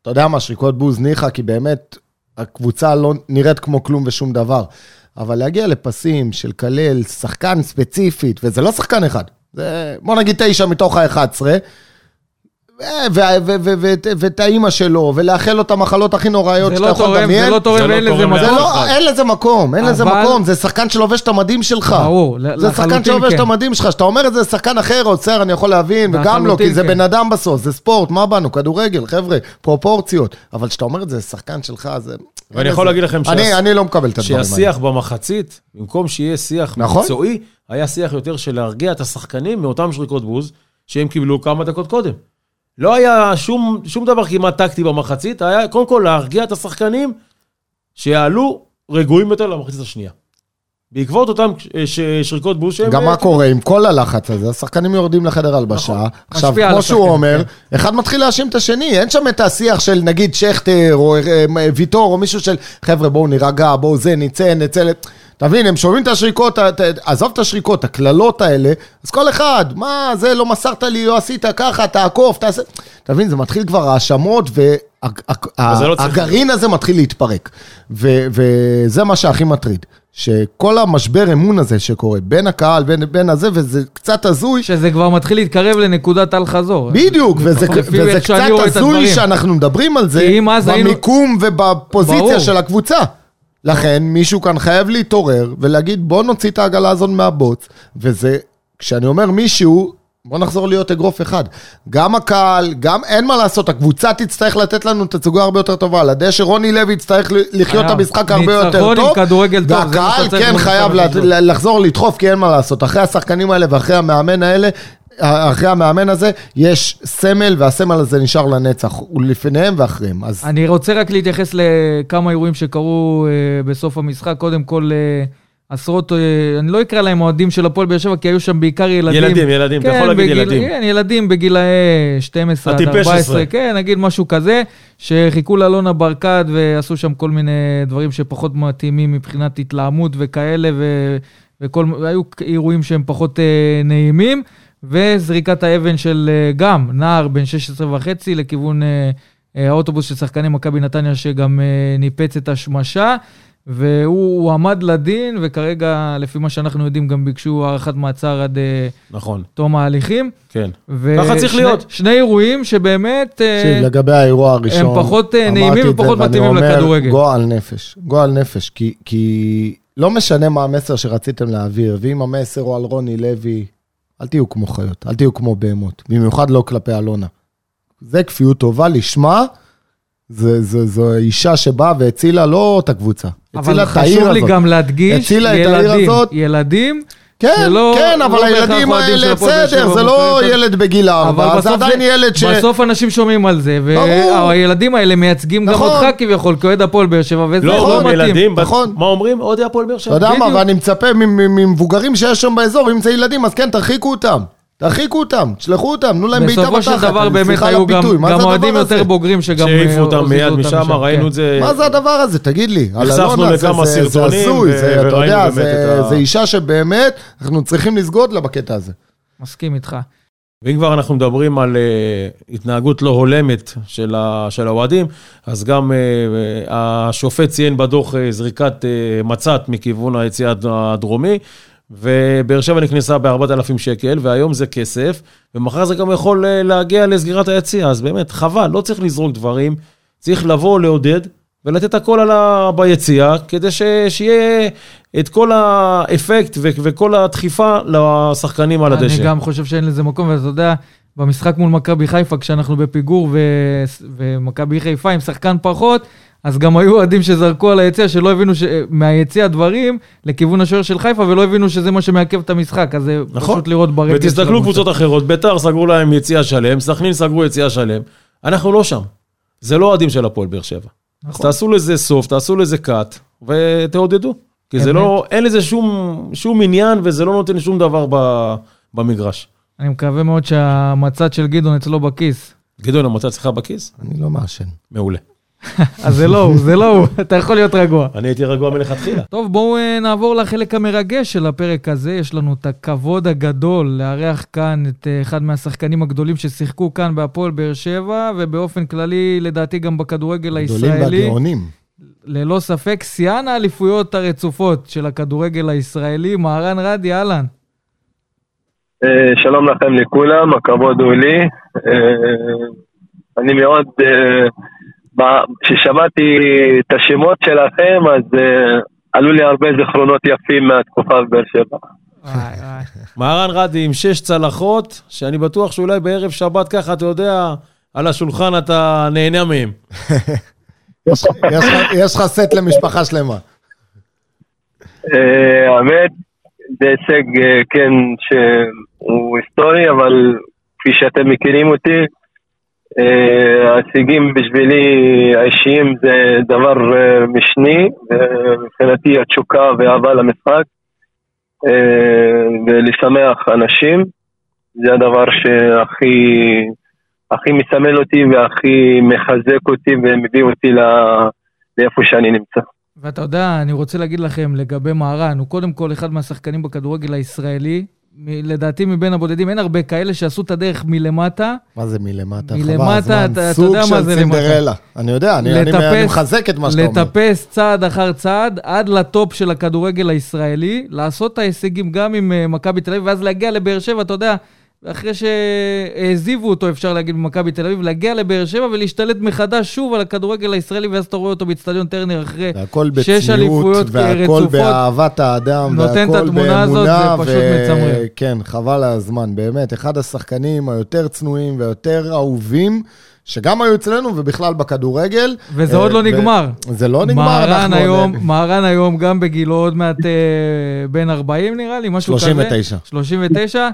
אתה יודע מה, שריקות בוז ניחא, כי באמת הקבוצה לא נראית כמו כלום ושום דבר. אבל להגיע לפסים של כלל שחקן ספציפית, וזה לא שחקן אחד, זה בוא נגיד תשע מתוך ה-11, ואת האימא שלו, ולאחל לו את המחלות הכי נוראיות זה שאתה לא יכול לדמיין. זה לא תורם זה לא ואין לזה תורם זה מקום. לא. אין לזה מקום, אין לזה מקום, זה שחקן שלובש את המדים שלך. ברור, זה לחלוטין שחקן שלובש כן. את המדים שלך, שאתה אומר את זה לשחקן אחר, עוצר, אני יכול להבין, וגם לא, כי זה כן. בן אדם בסוף, זה ספורט, מה באנו, כדורגל, חבר'ה, פרופורציות. אבל כשאתה אומר את זה לשחקן שלך, זה... ואני יכול. להגיד לכם אני- שהס- אני לא מקבל את הדברים האלה. שהשיח במחצית, במקום שיהיה שיח נכון. מקצועי, היה שיח יותר של להרגיע את השחקנים מאותם שריקות בוז שהם קיבלו כמה דקות קודם. לא היה שום, שום דבר כמעט טקטי במחצית, היה קודם כל להרגיע את השחקנים שיעלו רגועים יותר למחצית השנייה. בעקבות אותם אה, שריקות בוז שהם... גם אה, מה קורה עם כל הלחץ הזה, השחקנים יורדים לחדר הלבשה. נכון. עכשיו, כמו שהוא אומר, כן. אחד מתחיל להאשים את השני, אין שם את השיח של נגיד שכטר או אה, ויטור או מישהו של חבר'ה בואו נירגע, בואו זה, נצא, נצא. ל-" אתה מבין, הם שומעים את השריקות, עזוב את השריקות, הקללות האלה, אז כל אחד, מה, זה לא מסרת לי, לא עשית ככה, תעקוף, תעשה... אתה מבין, זה מתחיל כבר האשמות, זה לא והגרעין הזה מתחיל להתפרק. וזה מה שהכי מטריד. שכל המשבר אמון הזה שקורה בין הקהל, בין, בין הזה, וזה קצת הזוי, שזה כבר מתחיל להתקרב לנקודת אל-חזור. בדיוק, וזה, וזה קצת הזוי. שאנחנו מדברים על זה, אז היינו- במיקום ובפוזיציה ברור. של הקבוצה. לכן מישהו כאן חייב להתעורר ולהגיד בוא נוציא את העגלה הזאת מהבוץ, וזה, כשאני אומר מישהו, בוא נחזור להיות אגרוף אחד. גם הקהל, גם אין מה לעשות, הקבוצה תצטרך לתת לנו תצוגה הרבה יותר טובה. לדשא רוני לוי יצטרך לחיות את חייב. המשחק הרבה יותר ניצחון עם טוב. כדורגל טוב, והקהל כן חייב לחזור לדחוף, כי אין מה לעשות. אחרי השחקנים האלה ואחרי המאמן האלה, אחרי המאמן הזה, יש סמל, והסמל הזה נשאר לנצח, הוא לפניהם ואחריהם. אז אני רוצה רק להתייחס לכמה אירועים שקרו אה, בסוף המשחק. קודם כל, אה, עשרות, אה, אני לא אקרא להם אוהדים של הפועל באר שבע, כי היו שם בעיקר ילדים. ילדים, ילדים, אתה כן, יכול להגיד בגיל- ילדים. כן, ילדים בגילאי 12 עד הטיפש 14, עשרה. כן, נגיד משהו כזה, שחיכו לאלונה ברקת ועשו שם כל מיני דברים שפחות מתאימים מבחינת התלהמות וכאלה, ו... וכל, היו אירועים שהם פחות אה, נעימים, וזריקת האבן של אה, גם נער בן 16 וחצי לכיוון אה, אה, האוטובוס של שחקני מכבי נתניה, שגם אה, ניפץ את השמשה. והוא הוא עמד לדין, וכרגע, לפי מה שאנחנו יודעים, גם ביקשו הארכת מעצר עד אה, נכון, תום ההליכים. כן. ו- ככה צריך שני- להיות. שני אירועים שבאמת... אה, תקשיב, לגבי האירוע הראשון, פחות, אה, אמרתי נעימים את זה, ופחות ואני מתאימים אומר, לכדורגל. גועל נפש, גועל נפש, כי, כי לא משנה מה המסר שרציתם להעביר, ואם המסר הוא על רוני לוי, אל תהיו כמו חיות, אל תהיו כמו בהמות, במיוחד לא כלפי אלונה. זה כפיות טובה לשמה, זה, זה, זו אישה שבאה והצילה לא את הקבוצה, הצילה אבל את העיר חשוב לי הזאת. גם להדגיש, הצילה את העיר ילדים, הזאת. ילדים, כן, שלא- כן, אבל לא הילדים האלה, בסדר, זה לא במכבי תל- ילד בגיל אבל ארבע, זה עדיין ילד ש... בסוף אנשים שומעים על זה. והילדים האלה מייצגים גם נכון. אותך כביכול, כאוהד הפועל באר שבע, וזה לא, לא לא מתאים. ילדים, נכון. מה אומרים? אוהדי הפועל באר אתה שבע. יודע מה. ואני מצפה מ- מ- ממבוגרים שיש שם באזור, אם זה ילדים, אז כן, תרחיקו אותם. תרחיקו אותם, תשלחו אותם, תנו להם בעיטה בתחת. בסופו של דבר באמת היו גם גם זה אוהדים? יותר בוגרים שגם... שהעיפו אה, אותם מיד משם, ראינו כן. את זה. מה זה הדבר הזה? תגיד לי. נחשפנו לכמה סרטונים, וראינו יודע, באמת זה את ה- זה אישה שבאמת, אנחנו צריכים לסגוד לה בקטע הזה. מסכים איתך. ואם כבר אנחנו מדברים על uh, התנהגות לא הולמת של, ה, של האוהדים, אז גם uh, השופט ציין בדוח uh, זריקת uh, מצת מכיוון היציאה הדרומי, ובאר שבע נכנסה ב-4,000 שקל, והיום זה כסף, ומחר זה גם יכול uh, להגיע לסגירת היציאה, אז באמת, חבל, לא צריך לזרוק דברים, צריך לבוא לעודד. ולתת הכל ה... ביציאה, כדי ש... שיהיה את כל האפקט ו... וכל הדחיפה לשחקנים על הדשא. אני גם חושב שאין לזה מקום, ואתה יודע, במשחק מול מכבי חיפה, כשאנחנו בפיגור ו... ומכבי חיפה עם שחקן פחות, אז גם היו אוהדים שזרקו על היציע, שלא הבינו ש... מהיציע דברים לכיוון השוער של חיפה, ולא הבינו שזה מה שמעכב את המשחק, אז זה נכון. פשוט לראות ברגל של ותסתכלו. קבוצות אחרות, ביתר סגרו להם יציאה שלם, סכנין סגרו יציאה שלם, אנחנו לא שם. זה לא אוהדים של הפועל באר שבע. אז נכון. תעשו לזה סוף, תעשו לזה קאט, ותעודדו. כי זה. לא, אין לזה שום, שום עניין, וזה לא נותן שום דבר ב, במגרש. אני מקווה מאוד שהמצד של גדעון אצלו בכיס. גדעון, המצא אצלך בכיס? אני לא מעשן. מעולה. אז זה לא הוא, זה לא הוא, אתה יכול להיות רגוע. אני הייתי רגוע מלכתחילה. טוב, בואו אה, נעבור לחלק המרגש של הפרק הזה. יש לנו את הכבוד הגדול לארח כאן את אה, אחד מהשחקנים הגדולים ששיחקו כאן בהפועל באר שבע, ובאופן כללי, לדעתי גם בכדורגל גדולים הישראלי. והגאונים. ללא ספק, שיאן האליפויות הרצופות של הכדורגל הישראלי, מהרן רדי, אהלן. אה, שלום לכם לכולם, הכבוד הוא לי. אני מאוד, כששמעתי את השמות שלכם, אז אה, עלו לי הרבה זיכרונות יפים מהתקופה בבאר שבע. מהרן רדי עם שש צלחות, שאני בטוח שאולי בערב שבת ככה, אתה יודע, על השולחן אתה נהנה מהם. יש לך- סט למשפחה שלמה. אה, האמת, זה הישג, אה, כן, שהוא היסטורי, אבל כפי שאתם מכירים אותי, ההישגים בשבילי האישיים זה דבר אה, משני, אה, מבחינתי התשוקה והאהבה למשחק, אה, ולשמח אנשים, זה הדבר שהכי הכי מסמל אותי והכי מחזק אותי ומביא אותי לאיפה שאני נמצא. ואתה יודע, אני רוצה להגיד לכם לגבי מהרן, הוא קודם כל אחד מהשחקנים בכדורגל הישראלי. מ- לדעתי מבין הבודדים, אין הרבה כאלה שעשו את הדרך מלמטה. מה זה מלמטה? מלמטה, הזמן. אתה- אתה סוג יודע מה של זה למטה. סינדרלה. אני יודע, אני אני- אני מחזק את מה שאתה אומר. לטפס צעד אחר צעד עד לטופ של הכדורגל הישראלי, לעשות את ההישגים גם עם אה, מכבי תל אביב, ואז להגיע לבאר שבע, אתה יודע, אחרי שהעזיבו אותו, אפשר להגיד, במכבי תל אביב, להגיע לבאר שבע ולהשתלט מחדש שוב על הכדורגל הישראלי, ואז אתה רואה אותו באצטדיון טרנר אחרי והכל שש אליפויות והכל רצופות. באהבת האדם, והכל התמונה הזאת, באמונה, זה מצמרר. כן, חבל הזמן, באמת. אחד השחקנים היותר צנועים ויותר אהובים, שגם היו אצלנו ובכלל בכדורגל. וזה אה, עוד לא ו- נגמר. זה לא נגמר, מהרן אנחנו... היום, מהרן היום גם בגילו עוד מעט אה, בן 40 נראה לי, משהו כזה. 39. 39,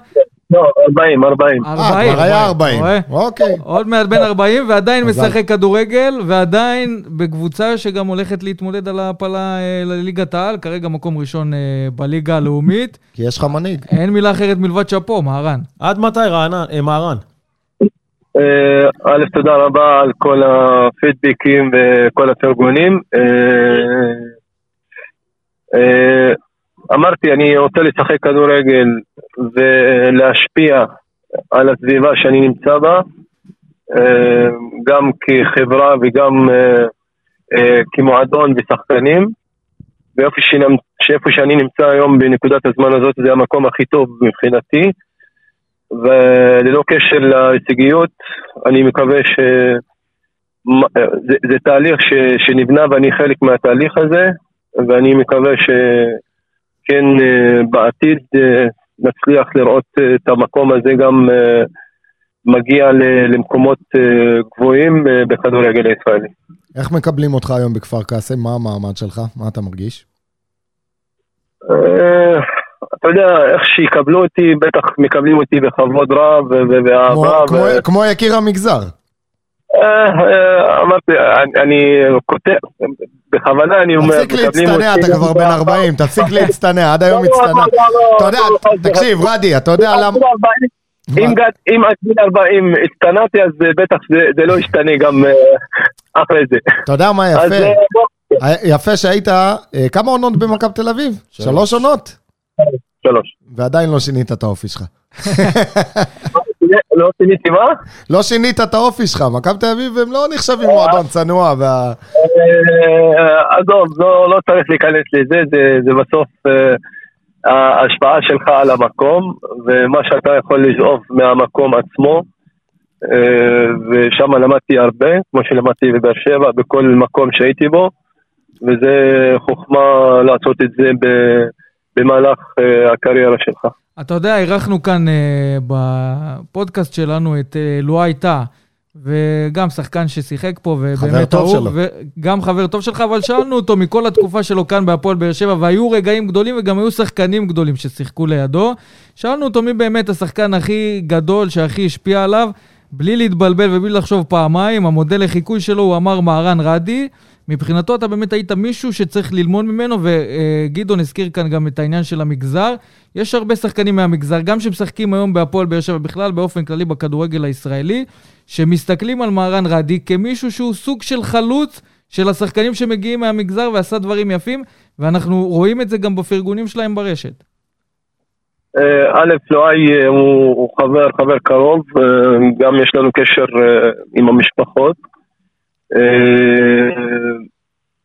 לא, 40, 40. 40. אה, כבר היה 40. רואה? אוקיי. עוד מעט בן 40, ועדיין מזל. משחק כדורגל, ועדיין בקבוצה שגם הולכת להתמודד על ההעפלה אה, לליגת העל, כרגע מקום ראשון אה, בליגה הלאומית. כי יש לך מנהיג. אין מילה אחרת מלבד שאפו, מהרן. עד מתי אה, מהרן? אה, א', תודה רבה על כל הפידבקים וכל הפרגונים. אמרתי, אני רוצה לשחק כדורגל ולהשפיע על הסביבה שאני נמצא בה, אה, גם כחברה וגם אה, אה, כמועדון ושחקנים. ואיפה שאיפה שאני נמצא היום בנקודת הזמן הזאת זה המקום הכי טוב מבחינתי. וללא קשר להישגיות, אני מקווה ש... מ- זה, זה תהליך ש, שנבנה ואני חלק מהתהליך הזה, ואני מקווה שכן אה, בעתיד אה, נצליח לראות אה, את המקום הזה גם מגיע למקומות גבוהים בכדורגל הישראלי. איך מקבלים אותך היום בכפר קאסם? מה המעמד שלך? מה אתה מרגיש? אתה יודע, איך שיקבלו אותי, בטח מקבלים אותי בכבוד רב ו- ו- כמו- ואהבה. כמו- ו- כמו יקיר המגזר. אה, אה, אמרתי, אני- כותב, בכוונה אני אומר, תפסיק להצטנע, אתה כבר בן 40, תפסיק להצטנע, עד היום לא, לא, הצטנע. לא, לא, אתה יודע, לא, לא, לא, תקשיב, רדי, אתה יודע למה... גיל 40, אם עד גיל 40 הצטנעתי, אז בטח זה- לא ישתנה גם אה, אחרי זה. אתה יודע מה יפה? יפה שהיית, כמה עונות במכבי תל אביב? שלוש עונות? שלוש. ועדיין לא שינית את האופי שלך. לא שיניתי מה? לא שינית את האופי שלך, מכבי תל אביב הם לא נחשבים מועדון צנוע, וה... אה, עזוב, לא לא צריך להיכנס לזה, זה- בסוף אה, ההשפעה שלך על המקום, ומה שאתה יכול לשאוף מהמקום עצמו. אה, ושם למדתי הרבה, כמו שלמדתי בבאר שבע, בכל מקום שהייתי בו, וזה חוכמה לעשות את זה ב- במהלך אה, הקריירה שלך. אתה יודע, אירחנו כאן אה, בפודקאסט שלנו את אה, לואי טאה, וגם שחקן ששיחק פה, ובאמת חבר טוב שלו. וגם חבר טוב שלך, אבל שאלנו אותו מכל התקופה שלו כאן בהפועל באר שבע, והיו רגעים גדולים וגם היו שחקנים גדולים ששיחקו לידו. שאלנו אותו מי באמת השחקן הכי גדול, שהכי השפיע עליו, בלי להתבלבל ובלי לחשוב פעמיים, המודל לחיקוי שלו, הוא אמר מהרן רדי. מבחינתו אתה באמת היית מישהו שצריך ללמוד ממנו, וגדעון הזכיר כאן גם את העניין של המגזר. יש הרבה שחקנים מהמגזר, גם שמשחקים היום בהפועל באר שבע, בכלל באופן כללי בכדורגל הישראלי, שמסתכלים על מהרן רדי כמישהו שהוא סוג של חלוץ של השחקנים שמגיעים מהמגזר ועשה דברים יפים, ואנחנו רואים את זה גם בפרגונים שלהם ברשת. אה, א', לואי אה, הוא חבר, חבר קרוב, אה, גם יש לנו קשר עם המשפחות. אה,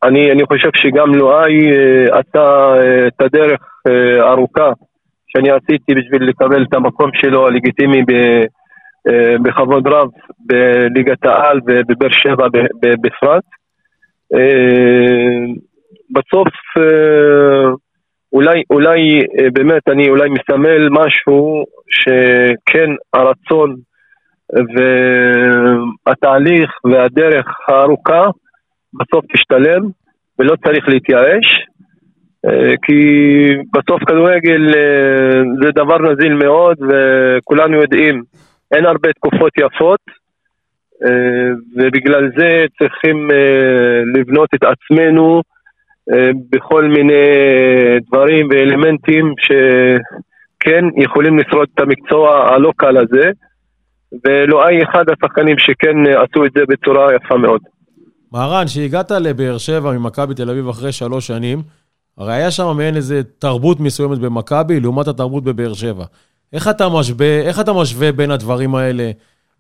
אני, אני חושב שגם לואי אה, עשה אה, את הדרך הארוכה שאני עשיתי בשביל לקבל את המקום שלו הלגיטימי ב- בכבוד רב בליגת העל ובבאר שבע בפרט. בסוף אולי, אולי באמת אני אולי מסמל משהו שכן הרצון והתהליך והדרך הארוכה בסוף תשתלם ולא צריך להתייאש אה, כי בסוף כדורגל אה, זה דבר נזיל מאוד וכולנו יודעים אין הרבה תקופות יפות אה, ובגלל זה צריכים לבנות את עצמנו בכל מיני דברים ואלמנטים שכן יכולים לשרוד את המקצוע הלא קל הזה ולואי אחד השחקנים שכן עשו את זה בצורה יפה מאוד. מהרן, שהגעת לבאר שבע ממכבי תל אביב אחרי שלוש שנים, הרי היה שם מעין איזה תרבות מסוימת במכבי לעומת התרבות בבאר שבע. איך אתה משווה, איך אתה משווה בין הדברים האלה?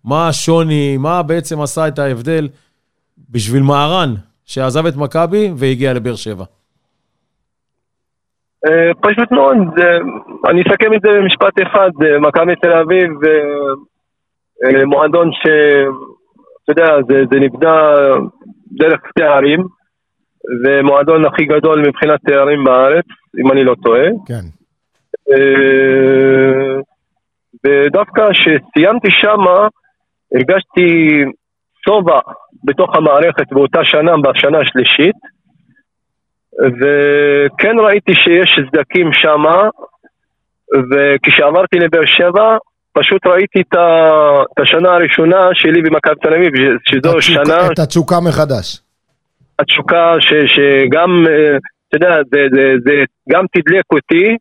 מה השוני, מה בעצם עשה את ההבדל בשביל מהרן, שעזב את מכבי והגיע לבאר שבע? אה, פשוט מאוד, אה, אני אסכם את זה במשפט אחד, אה, מכבי תל אביב, מועדון ש... אתה יודע, זה, זה נבנה דרך שתי ערים, ומועדון הכי גדול מבחינת תארים בארץ, אם אני לא טועה. כן. ודווקא כשסיימתי שמה, הרגשתי שובע בתוך המערכת באותה שנה, בשנה השלישית, וכן ראיתי שיש סדקים שמה, וכשעברתי לבאר שבע, פשוט ראיתי את, השנה הראשונה שלי במכבי תל אביב, שזו התשוק, שנה... את התשוקה מחדש. התשוקה ש, שגם, אה, אתה יודע, זה, זה, זה גם תדלק אותי,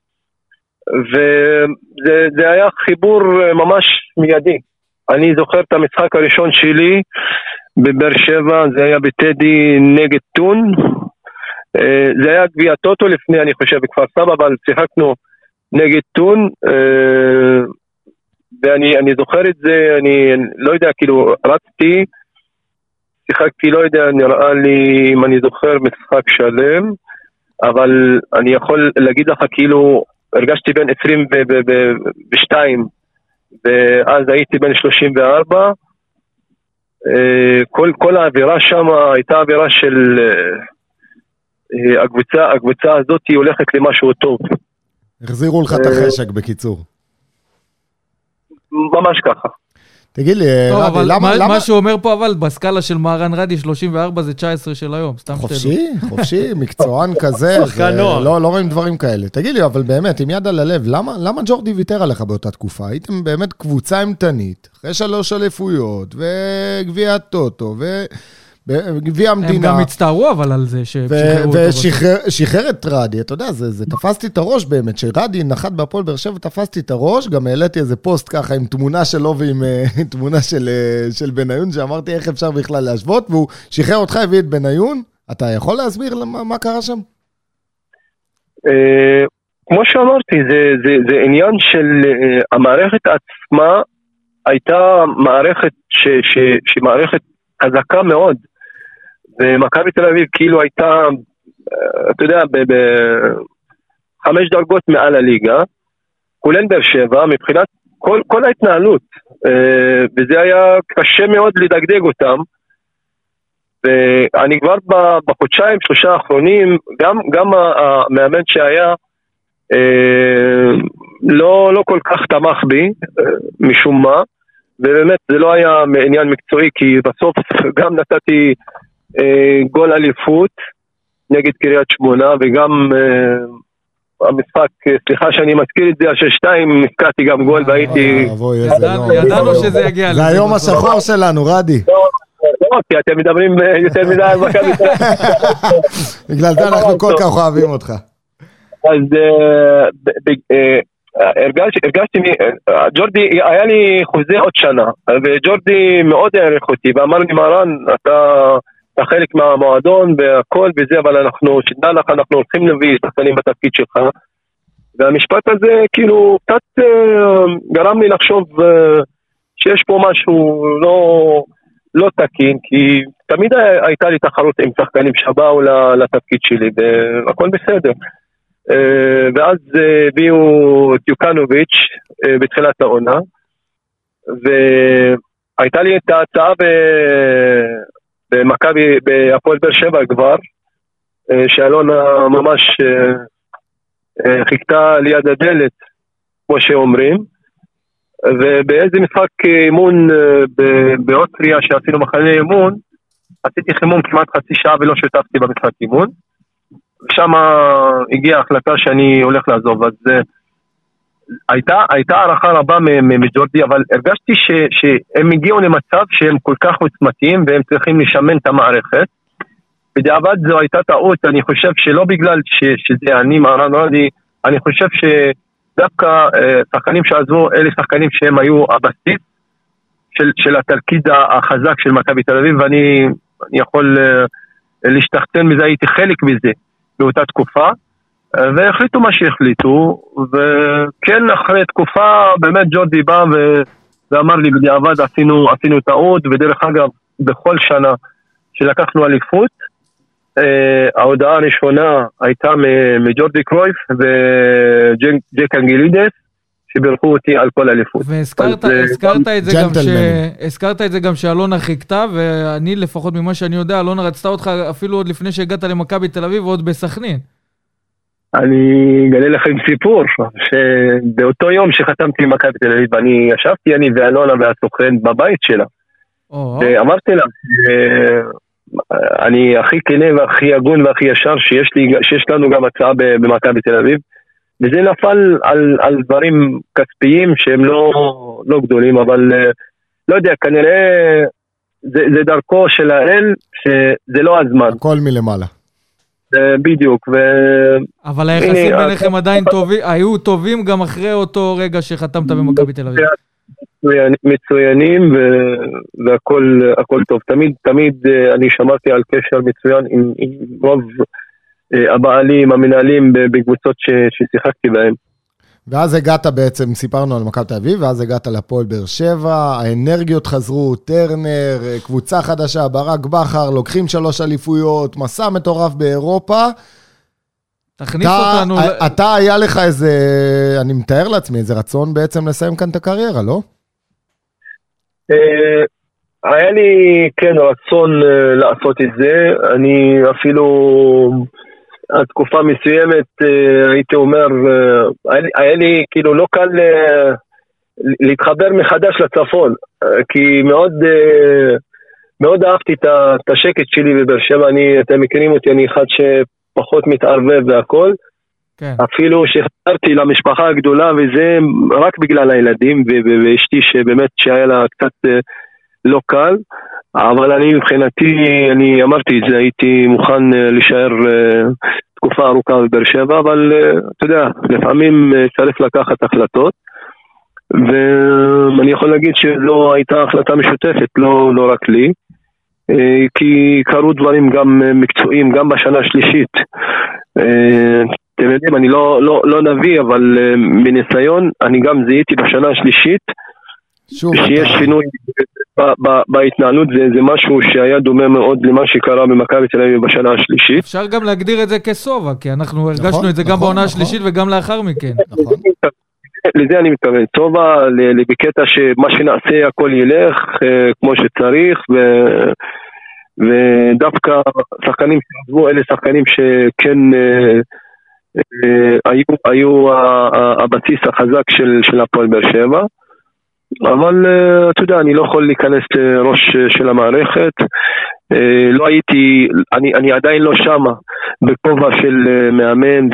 וזה היה חיבור אה, ממש מיידי. אני זוכר את המשחק הראשון שלי בבאר שבע, זה היה בטדי נגד טון. אה, זה היה גביע טוטו לפני, אני חושב, בכפר סבא, אבל שיחקנו נגד טון. אה, ואני זוכר את זה, אני לא יודע, כאילו, רצתי, שיחקתי, לא יודע, נראה לי, אם אני זוכר, משחק שלם, אבל אני יכול להגיד לך, כאילו, הרגשתי בן 22, ואז הייתי בן 34. אה, כל, כל האווירה שם הייתה אווירה של אה, הקבוצה, הקבוצה הזאת הולכת למשהו טוב. החזירו לך את אה, החשק, בקיצור. ממש ככה. תגיד לי, טוב, רדי, למה... מה, למה... מה שהוא אומר פה, אבל בסקאלה של מהרן רדי, 34 זה 19 של היום, סתם שתדעו. חופשי, חופשי, מקצוען כזה, זה- נוער. לא, לא רואים דברים כאלה. תגיד לי, אבל באמת, עם יד על הלב, למה, למה ג'ורדי ויתר עליך באותה תקופה? הייתם באמת קבוצה אימתנית, אחרי שלוש אליפויות, וגביע הטוטו, וגביע הם המדינה. גם הצטערו אבל על זה שהם ו- שחררו אותו. ושחרר את רדי, אתה יודע, זה, זה תפסתי את הראש באמת, שרדי נחת בהפועל באר שבע, תפסתי את הראש, גם העליתי איזה פוסט ככה עם תמונה שלו ועם אה, תמונה של, אה, של בניון, שאמרתי איך אפשר בכלל להשוות, והוא שחרר אותך, הביא את בניון, אתה יכול להסביר למה, מה קרה שם? אה, כמו שאמרתי, זה, זה, זה עניין של המערכת עצמה הייתה מערכת ש, ש, שמערכת חזקה מאוד. ומכבי תל אביב כאילו הייתה, אה, אתה יודע, בחמש דרגות מעל הליגה, כולל באר שבע, מבחינת כל, כל ההתנהלות. אה, וזה היה קשה מאוד לדגדג אותם. ואני כבר ב- בחודשיים, שלושה האחרונים, גם, גם המאמן שהיה, אה, לא, לא כל כך תמך בי, משום מה, ובאמת זה לא היה עניין מקצועי, כי בסוף גם נתתי גול אליפות נגד קריית שמונה, וגם אה, המשחק, אה, סליחה שאני מזכיר את זה, השש שתיים, הפקעתי גם גול והייתי... אוי, אבוי, איזה ידענו- יום. ידענו שזה יגיע זה לזה היום בסוף. השחור שלנו, רדי. לא, לא, כי אתם מדברים אה, יותר מדי על מכבי תל אביב. בגלל זה אנחנו כל כך אוהבים אותך. אז אה, אה, הרגשתי, אה, ג'ורדי, היה לי חוזה עוד שנה, וג'ורדי מאוד העריך אותי, ואמר לי, אתה אתה חלק מהמועדון והכל וזה, אבל אנחנו, שתדע לך, אנחנו הולכים להביא שחקנים בתפקיד שלך. והמשפט הזה, כאילו, קצת אה, גרם לי לחשוב אה, שיש פה משהו לא, לא תקין, כי תמיד הייתה לי תחרות עם שחקנים שבאו לתפקיד שלי, והכל בסדר. אה, ואז אה, הביאו את יוקנוביץ' אה, בתחילת העונה, והייתה לי את ההצעה ב- במכבי, בהפועל באר שבע כבר, אה, שאלונה ממש אה, אה, חיכתה ליד הדלת, כמו שאומרים, ובאיזה משחק אימון באוסטריה שעשינו מחנה אימון, עשיתי חימום כמעט חצי שעה ולא שותפתי במשחק אימון. ושם הגיעה ההחלטה שאני הולך לעזוב, אז הייתה, הייתה הערכה רבה מג'ורדי, אבל הרגשתי ש, שהם הגיעו למצב שהם כל כך עוצמתיים והם צריכים לשמן את המערכת. בדיעבד זו הייתה טעות, אני חושב שלא בגלל ש, שזה אני, מהרן רדי, אני חושב שדווקא uh, שחקנים שעזבו, אלה שחקנים שהם היו הבסיס של, של התלכיד החזק של מכבי תל אביב, ואני אני יכול אה, להשתחצן מזה, הייתי חלק מזה באותה תקופה, אה, והחליטו מה שהחליטו, וכן, אחרי תקופה, באמת ג'ורדי בא ו... ואמר לי בדיעבד עשינו, עשינו טעות, ודרך אגב, בכל שנה שלקחנו אליפות, אה, ההודעה הראשונה הייתה מ- מג'ורדי קרויף וג'ק אנגלידס, שבירכו אותי על כל אליפות. והזכרת אז, אה, הזכרת את זה גם ש... הזכרת את זה גם שאלונה חיכתה, ואני לפחות ממה שאני יודע, אלונה רצתה אותך אפילו עוד לפני שהגעת למכבי תל אביב ועוד בסכנין. אני אגלה לכם סיפור, שבאותו יום שחתמתי עם מכבי תל אביב, אני ישבתי, אני ואלונה והסוכן בבית שלה, ואמרתי לה, אה, אני הכי כנה והכי הגון והכי ישר שיש, לי, שיש לנו גם הצעה ב- במכבי תל אביב, וזה נפל על, על דברים כספיים שהם לא, לא גדולים, אבל אה, לא יודע, כנראה זה, זה דרכו של האל, שזה לא הזמן, הכל מלמעלה. אה, בדיוק, ו... אבל היחסים ביניכם עדיין טובים, היו טובים גם אחרי אותו רגע שחתמת במכבי תל אביב. מצוינים ו- והכל הכל טוב. תמיד, תמיד אה, אני שמרתי על קשר מצוין עם, רוב אה, הבעלים, המנהלים בקבוצות ששיחקתי בהם. ואז הגעת בעצם, סיפרנו על מכבי תל אביב, ואז הגעת לפועל באר שבע, האנרגיות חזרו, טרנר, קבוצה חדשה, ברק בכר, לוקחים שלוש אליפויות, מסע מטורף באירופה. תכניס אתה, אותנו... אתה היה לך איזה, אני מתאר לעצמי, איזה רצון בעצם לסיים כאן את הקריירה, לא? אה, היה לי כן רצון אה, לעשות את זה, אני אפילו עד תקופה מסוימת אה, הייתי אומר, אה, היה לי- כאילו לא קל אה, להתחבר מחדש לצפון, כי מאוד מאוד אהבתי את השקט שלי בבאר שבע, אני, אתם מכירים אותי, אני אחד שפחות מתערבב והכל. כן. אפילו שחזרתי למשפחה הגדולה וזה רק בגלל הילדים ואשתי שבאמת שהיה לה קצת לא קל, אבל אני מבחינתי, אני אמרתי את זה, הייתי מוכן אה, להישאר אה, תקופה ארוכה בבאר שבע, אבל אה, אתה יודע, לפעמים צריך לקחת החלטות. ואני יכול להגיד שזו הייתה החלטה משותפת, לא, לא רק לי, כי קרו דברים גם מקצועיים, גם בשנה השלישית. אתם יודעים, אני לא, לא, לא נביא, אבל מניסיון, אני גם זיהיתי בשנה השלישית שוב, שיש אתה- שינוי בהתנהלות, זה, זה משהו שהיה דומה מאוד למה שקרה במכבי תל אביב בשנה השלישית. אפשר גם להגדיר את זה כשובע, כי אנחנו הרגשנו את זה גם נכון, בעונה נכון. השלישית וגם לאחר מכן. נכון. לזה אני מתכוון, טובה, ל- בקטע שמה שנעשה הכל ילך אה, כמו שצריך, ו... ודווקא שחקנים שעזבו, אלה שחקנים שכן אה, אה, היו, היו הבסיס החזק של, של הפועל באר שבע. אבל אה, אתה יודע, אני לא יכול להיכנס לראש אה, של המערכת. אה, לא הייתי, אני, אני עדיין לא שמה בכובע של מאמן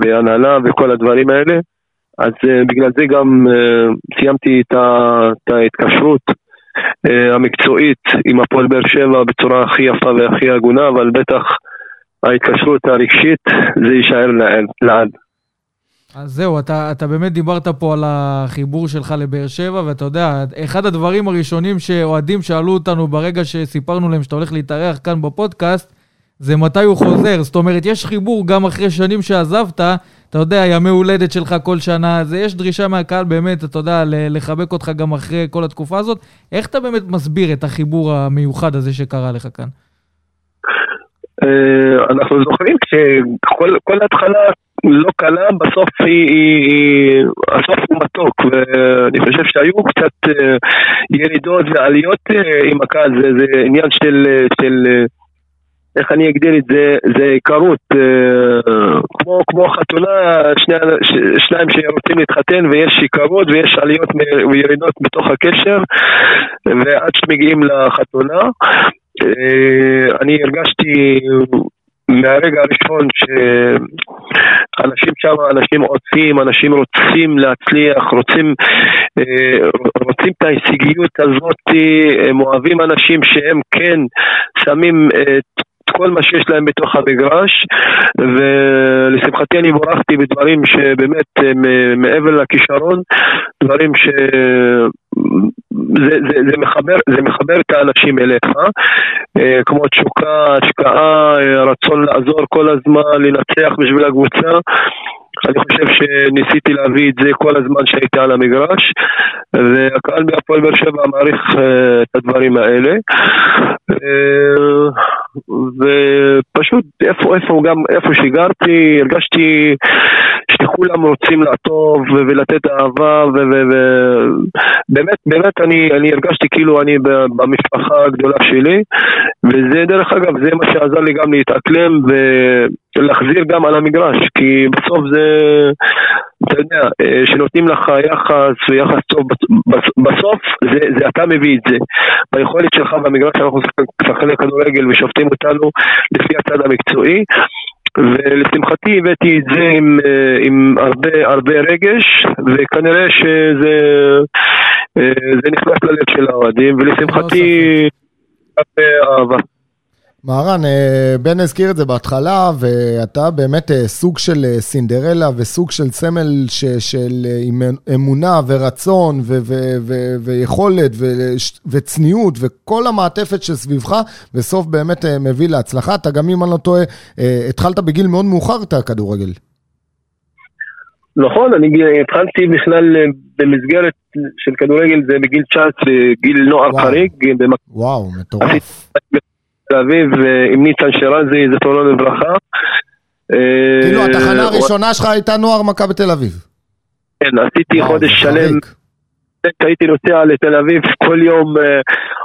והנהלה וכל הדברים האלה. אז בגלל זה גם סיימתי את, ההתקשרות המקצועית עם הפועל באר שבע בצורה הכי יפה והכי הגונה, אבל בטח ההתקשרות הרגשית זה יישאר לעד. אז זהו, אתה, אתה באמת דיברת פה על החיבור שלך לבאר שבע, ואתה יודע, אחד הדברים הראשונים שאוהדים שאלו אותנו ברגע שסיפרנו להם שאתה הולך להתארח כאן בפודקאסט, זה מתי הוא חוזר. זאת אומרת, יש חיבור גם אחרי שנים שעזבת, אתה יודע, ימי הולדת שלך כל שנה, אז יש דרישה מהקהל באמת, אתה יודע, לחבק אותך גם אחרי כל התקופה הזאת. איך אתה באמת מסביר את החיבור המיוחד הזה שקרה לך כאן? Uh, אנחנו זוכרים שכל כל התחלה לא קלה, בסוף היא, היא, הסוף הוא מתוק, ואני חושב שהיו קצת uh, ירידות ועליות uh, עם הקהל, זה, זה עניין של, אה, של אה, איך אני אגדיר את זה, זה היכרות, אה, כמו, כמו חתונה, שני, שניים שרוצים להתחתן ויש היכרות ויש עליות וירידות בתוך הקשר, ועד שמגיעים לחתונה, אה, אני הרגשתי מהרגע הראשון שאנשים שם, אנשים עושים, אנשים רוצים להצליח, רוצים, אה, רוצים את ההישגיות הזאת, הם אוהבים אנשים שהם כן שמים את כל מה שיש להם בתוך המגרש, ולשמחתי אני בורכתי בדברים שבאמת הם מעבר לכישרון, דברים ש... זה, זה, זה, מחבר, זה מחבר את האנשים אליך, אה, כמו תשוקה, השקעה, אה, רצון לעזור כל הזמן, לנצח בשביל הקבוצה. אני חושב שניסיתי להביא את זה כל הזמן שהייתי על המגרש, והקהל בהפועל באר שבע מעריך אה, את הדברים האלה. ופשוט איפה, איפה, גם איפה שגרתי, הרגשתי שכולם רוצים לעטוב ולתת אהבה, ובאמת, באמת אני, אני הרגשתי כאילו אני במשפחה הגדולה שלי, וזה דרך אגב, זה מה שעזר לי גם להתאקלם ולהחזיר גם על המגרש, כי בסוף זה, אתה יודע, שנותנים לך יחס ויחס טוב, בסוף זה, זה אתה מביא את זה. ביכולת שלך במגרש אנחנו שחקני כדורגל ושופטים אותנו לפי הצד המקצועי. ולשמחתי הבאתי את זה עם, אה, עם הרבה, הרבה רגש, וכנראה שזה אה, זה נכנס ללב של האוהדים, ולשמחתי הרבה אהבה. מהרן, אה, בן הזכיר את זה בהתחלה, ואתה באמת אה, סוג של אה, סינדרלה וסוג של סמל ש, של אמונה ורצון ו, ו, ו, ויכולת ו, וצניעות וכל המעטפת שסביבך, בסוף באמת מביא להצלחה. אתה גם, אם אני לא טועה, התחלת בגיל מאוד מאוחר את הכדורגל. נכון, אני התחלתי בכלל במסגרת של כדורגל, זה בגיל 19, גיל נוער חריג. וואו, מטורף. תל אביב עם ניצן שרזי, זכרונו לברכה. כאילו אה, התחנה הראשונה שלך הייתה נוער מכבי תל אביב. כן, עשיתי חודש שלם. הייתי נוסע לתל אביב כל יום uh,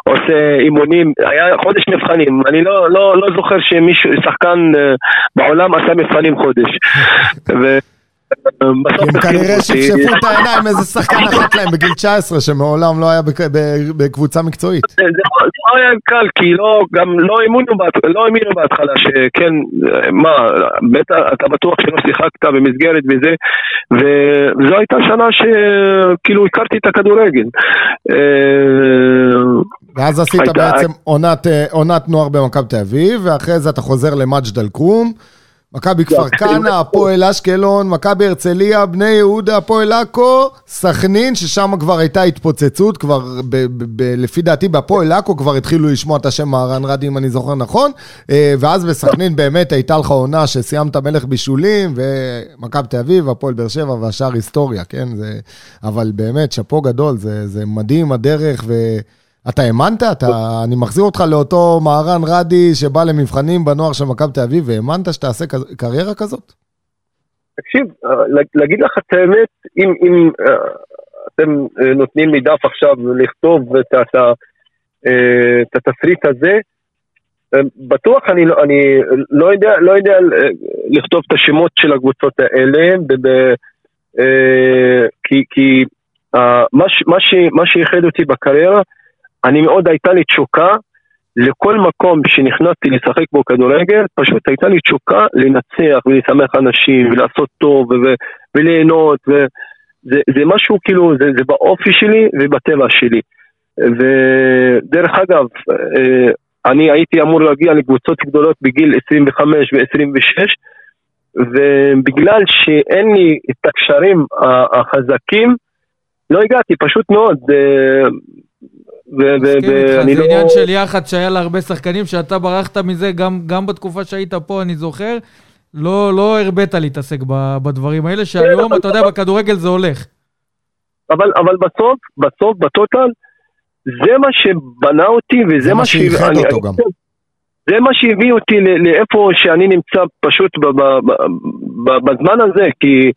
עושה אימונים, היה חודש מבחנים, אני לא, לא, לא זוכר שמישהו, שחקן uh, בעולם עשה מבחנים חודש. הם כנראה שפשפו את העיניים איזה שחקן אחת להם בגיל 19 שמעולם לא היה בקבוצה מקצועית. זה לא היה קל כי לא, גם לא האמינו בהתחלה שכן, מה, אתה בטוח שלא שיחקת במסגרת וזה, וזו הייתה שנה שכאילו הכרתי את הכדורגל. אה, ואז עשית בעצם עונת נוער במכבי תל אביב, ואחרי זה אתה חוזר למג'ד אל-כרום. מכבי כפר כנא, הפועל אשקלון, מכבי הרצליה, בני יהודה, הפועל עכו, סכנין, ששם כבר הייתה התפוצצות, כבר ב- ב- ב- לפי דעתי בהפועל עכו כבר התחילו לשמוע את השם מהרן רדי, אם אני זוכר נכון, אה, ואז בסכנין באמת הייתה לך עונה שסיימת מלך בישולים, ומכבי תל אביב, הפועל באר שבע והשאר היסטוריה, כן? זה... אבל באמת, שאפו גדול, זה, זה מדהים הדרך, ו... אתה האמנת? אתה, אני מחזיר אותך לאותו מהרן רדי שבא למבחנים בנוער של מכבי תל אביב, והאמנת שתעשה קריירה כזאת? תקשיב, אה, להגיד לך את האמת, אם, אם אה, אתם אה, נותנים לי דף עכשיו לכתוב את, את, את התסריט הזה, בטוח אני, לא, אני לא, יודע, לא יודע לכתוב את השמות של הקבוצות האלה, ב, ב, כי, כי מה, מה, מה שייחד אותי בקריירה אני מאוד הייתה לי תשוקה לכל מקום שנכנסתי לשחק בו כדורגל, פשוט הייתה לי תשוקה לנצח ולשמח אנשים ולעשות טוב ו- וליהנות וזה משהו כאילו, זה, זה באופי שלי ובטבע שלי. ודרך אגב, אה, אני הייתי אמור להגיע לקבוצות גדולות בגיל 25 ו-26 ובגלל שאין לי את הקשרים החזקים, לא הגעתי, פשוט מאוד. ואני לא... זה עניין של יח"צ שהיה לה הרבה שחקנים, שאתה ברחת מזה גם, גם בתקופה שהיית פה, אני זוכר. לא, לא הרבית להתעסק בדברים האלה, שהיום, אתה יודע, בכדורגל זה הולך. אבל, אבל בסוף, בסוף, בטוטל, זה מה שבנה אותי, וזה מה שאיחד אותו גם. זה מה שהביא אותי לאיפה שאני נמצא פשוט בזמן הזה, כי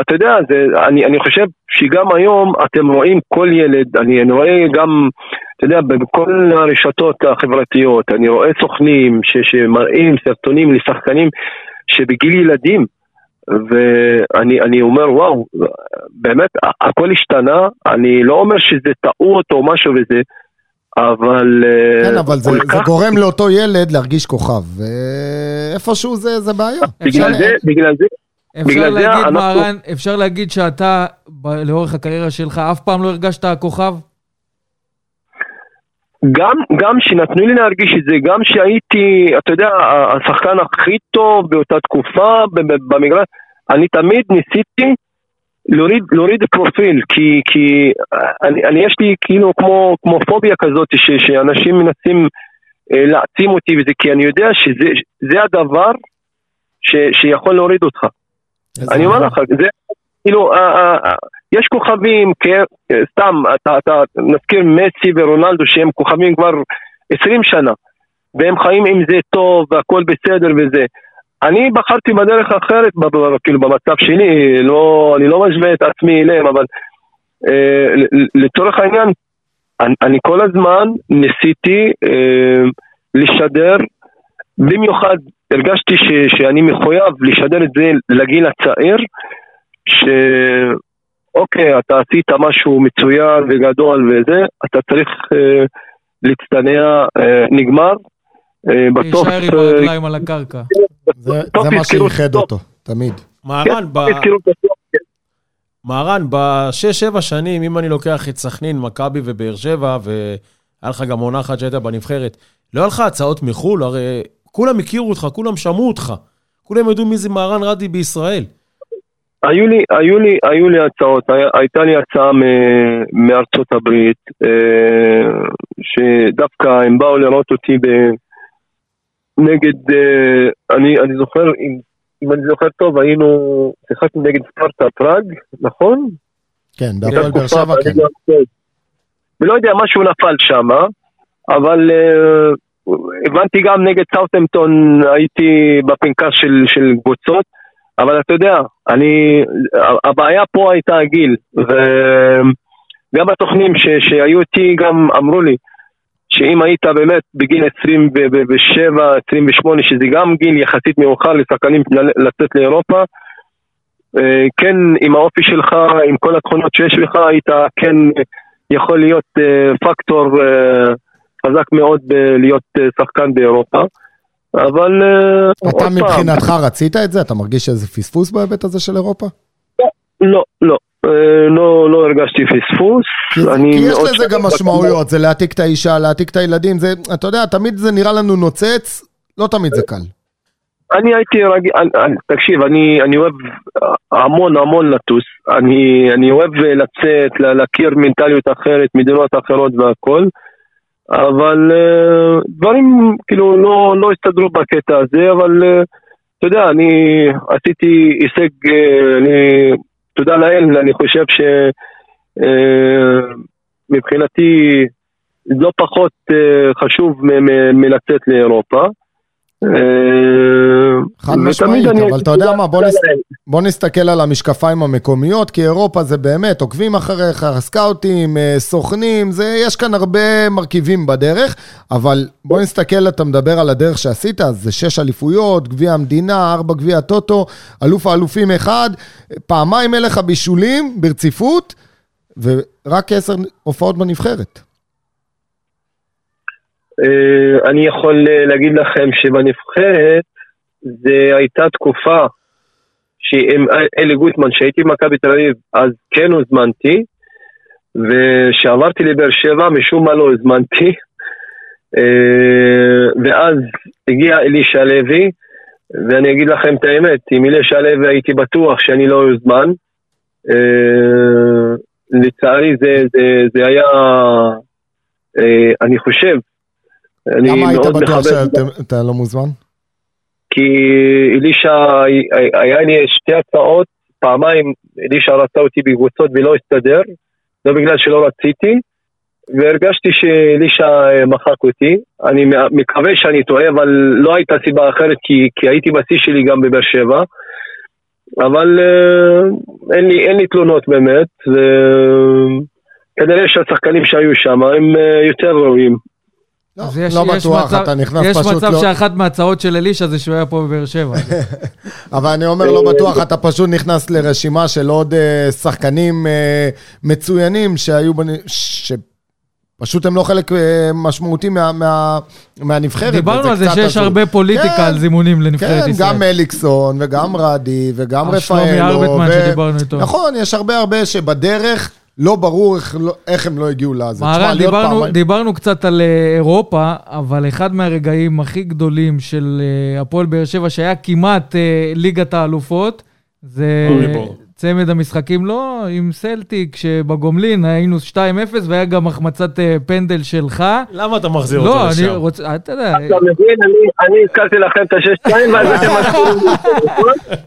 אתה יודע, זה, אני, אני חושב שגם היום אתם רואים כל ילד, אני, אני רואה גם, אתה יודע, בכל הרשתות החברתיות, אני רואה סוכנים ש, שמראים סרטונים לשחקנים שבגיל ילדים, ואני אומר, וואו, באמת, הכל השתנה, אני לא אומר שזה טעות או משהו וזה, אבל... אה, כן, אבל זה, כך... זה גורם לאותו ילד להרגיש כוכב, ואיפשהו זה, זה בעיה. בגלל זה, בגלל זה... אפשר להגיד, אנחנו... מהרן, אפשר להגיד שאתה, לאורך הקריירה שלך, אף פעם לא הרגשת כוכב? גם, גם שנתנו לי להרגיש את זה, גם שהייתי, אתה יודע, השחקן הכי טוב באותה תקופה במגרש, אני תמיד ניסיתי להוריד, להוריד פרופיל, כי, כי אני, אני יש לי כאילו כמו, כמו פוביה כזאת, ש, שאנשים מנסים אה, להעצים אותי וזה, כי אני יודע שזה הדבר ש, שיכול להוריד אותך. אני אומר לך, זה כאילו, אה, אה, אה, יש כוכבים, כ- סתם, אתה, נזכיר מסי ורונלדו שהם כוכבים כבר 20 שנה, והם חיים עם זה טוב והכל בסדר וזה. אני בחרתי בדרך אחרת, כאילו במצב שלי, לא, אני לא משווה את עצמי אליהם, אבל אה, לצורך העניין, אני, אני כל הזמן ניסיתי אה, לשדר, במיוחד הרגשתי ש, שאני מחויב לשדר את זה לגיל הצעיר, שאוקיי, אתה עשית משהו מצוין וגדול וזה, אתה צריך אה, להצטנע, אה, נגמר. אה, בסוף... להישאר עם אה, הרגליים על הקרקע. זה מה שאיחד טוב. אותו, תמיד. מהרן, ב- כן. מהרן, בשש-שבע שנים, אם אני לוקח את סכנין, מכבי ובאר שבע, והיה לך גם עונה אחת שהיית בנבחרת, לא היה לך הצעות מחו"ל? הרי כולם הכירו אותך, כולם שמעו אותך. כולם ידעו מי זה מהרן רדי בישראל. היו לי, היו לי, היו לי הצעות, היה, הייתה לי הצעה מ- מארצות הברית, אה, שדווקא הם באו לראות אותי ב, נגד, אה, אני, אני זוכר, אם, אם אני זוכר טוב, היינו, שיחקנו נגד ספרטה פראג, נכון? כן, בהפועל באר שבע, כן. ולא יודע, משהו נפל שם, אבל אה, הבנתי גם נגד סאוטהמפטון, הייתי בפנקס של, של קבוצות, אבל אתה יודע, אני, הבעיה פה הייתה הגיל, וגם התוכנים ש, שהיו איתי גם אמרו לי, שאם היית באמת בגיל 27, 28, שזה גם גיל יחסית מאוחר לשחקנים לצאת לאירופה, אה, כן, עם האופי שלך, עם כל התכונות שיש לך, היית כן יכול להיות אה, פקטור אה, חזק מאוד להיות אה, שחקן באירופה. אבל אה, אתה עוד פעם, מבחינתך רצית את זה? אתה מרגיש איזה פספוס בהיבט הזה של אירופה? לא, לא, אה, לא, לא הרגשתי פספוס. כי, יש לזה גם משמעויות, זה להעתיק את האישה, להעתיק את הילדים, זה, אתה יודע, תמיד זה נראה לנו נוצץ, לא תמיד זה קל. אני הייתי רגיל, תקשיב, אני, אני אוהב המון המון לטוס, אני, אני אוהב לצאת, לה- להכיר מנטליות אחרת, מדינות אחרות והכל, אבל אה, דברים כאילו לא, לא הסתדרו בקטע הזה, אבל אה, אתה יודע, אני עשיתי הישג, אה, אני, תודה לאל, אני חושב שמבחינתי לא פחות חשוב מלצאת לאירופה. חד משמעית, אבל אתה יודע מה, בוא נס- בוא נסתכל על המשקפיים המקומיות, כי אירופה זה באמת, עוקבים אחריך, סקאוטים, אה, סוכנים, זה, יש כאן הרבה מרכיבים בדרך, אבל בוא נסתכל, אתה מדבר על הדרך שעשית, אז זה שש אליפויות, גביע המדינה, ארבע גביע הטוטו, אלוף האלופים אחד, פעמיים אליך בישולים ברציפות, ורק עשר הופעות בנבחרת. אה, אני יכול להגיד לכם שבנבחרת זה הייתה תקופה שעם אלי גוטמן, שהייתי במכבי תל אביב, אז כן הוזמנתי, וכשעברתי לבאר שבע, משום מה לא הזמנתי, אה, ואז הגיע אלישע לוי, ואני אגיד לכם את האמת, עם אלישע לוי הייתי בטוח שאני לא אוזמן. אה, לצערי זה, זה, זה היה, אה, אני חושב, אני למה היית מאוד בטוח מכבד- שאתה לא מוזמן? כי אלישע, היה לי שתי הצעות, פעמיים אלישע רצה אותי בקבוצות ולא הסתדר, לא בגלל שלא רציתי, והרגשתי שאלישע אה, מחק אותי. אני מקווה שאני טועה, אבל לא הייתה סיבה אחרת, כי, כי הייתי בשיא שלי גם בבאר שבע. אבל אה, אין, לי, אין לי תלונות באמת, וכנראה שהשחקנים שהיו שם הם אה, יותר ראויים. לא, אז יש- לא יש בטוח, מצב- אתה נכנס יש פשוט מצב לא... שאחת מההצעות של אלישע זה שהוא היה פה בבאר שבע. אבל אני אומר לא בטוח, אתה פשוט נכנס לרשימה של עוד אה, שחקנים אה, מצוינים שהיו, בנ- שפשוט הם לא חלק אה, משמעותי מה- מה- מהנבחרת. דיברנו על זה שיש הזוי. הרבה פוליטיקה כן, על זימונים לנבחרת כן, ישראל. גם אליקסון וגם רדי וגם רפאלו. שלומי ארבטמן ו- שדיברנו איתו. נכון, יש הרבה הרבה שבדרך לא ברור איך לא- איך הם לא הגיעו לזה. תשמע, מהרן, דיברנו, פעמיים- דיברנו קצת על אה, אירופה, אבל אחד מהרגעים הכי גדולים של אה, הפועל באר שבע, שהיה כמעט אה, ליגת האלופות, זה. צמד המשחקים לא, עם סלטיק, שבגומלין היינו 2-0 והיה גם החמצת אה, פנדל שלך. למה אתה מחזיר אותו לא, לשם? אני רוצה, אתה יודע, אתה מבין, אני- אני הזכרתי לכם את השש-שתיים, ואז אתם מחזירים.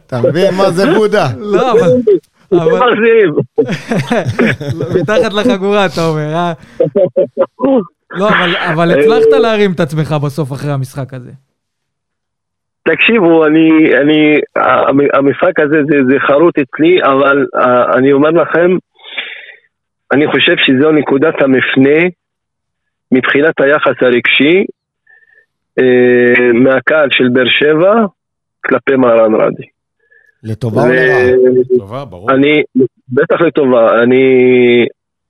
אתה מבין מה זה בודה? לא, אבל... אבל מחזירים. מתחת לחגורה, אתה אומר, אה? לא, אבל, אבל הצלחת להרים את עצמך בסוף אחרי המשחק הזה. תקשיבו, אני, אני, המ- המשחק הזה זה, זה חרוט אצלי, אבל אה, אני אומר לכם, אני חושב שזו נקודת המפנה מבחינת היחס הרגשי אה, מהקהל של באר שבע כלפי מהרן רדי. לטובה או לרעה? ברור. אני, בטח לטובה, אני,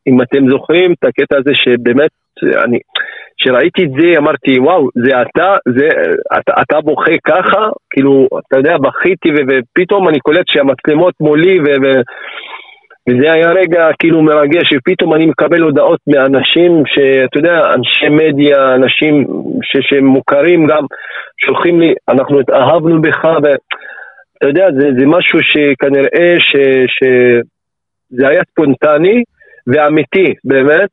אם אתם זוכרים את הקטע הזה שבאמת, אני, כשראיתי את זה אמרתי, וואו, זה אתה, זה, אתה, אתה בוכה ככה, כאילו, אתה יודע, בכיתי ו- ופתאום אני קולט שהמצלמות מולי ו... ו- וזה היה רגע כאילו מרגש, ופתאום אני מקבל הודעות מאנשים שאתה יודע, אנשי מדיה, אנשים ש- שמוכרים גם, שולחים לי, אנחנו התאהבנו בך, ואתה יודע, זה, זה משהו שכנראה ש... ש... זה היה ספונטני ואמיתי, באמת.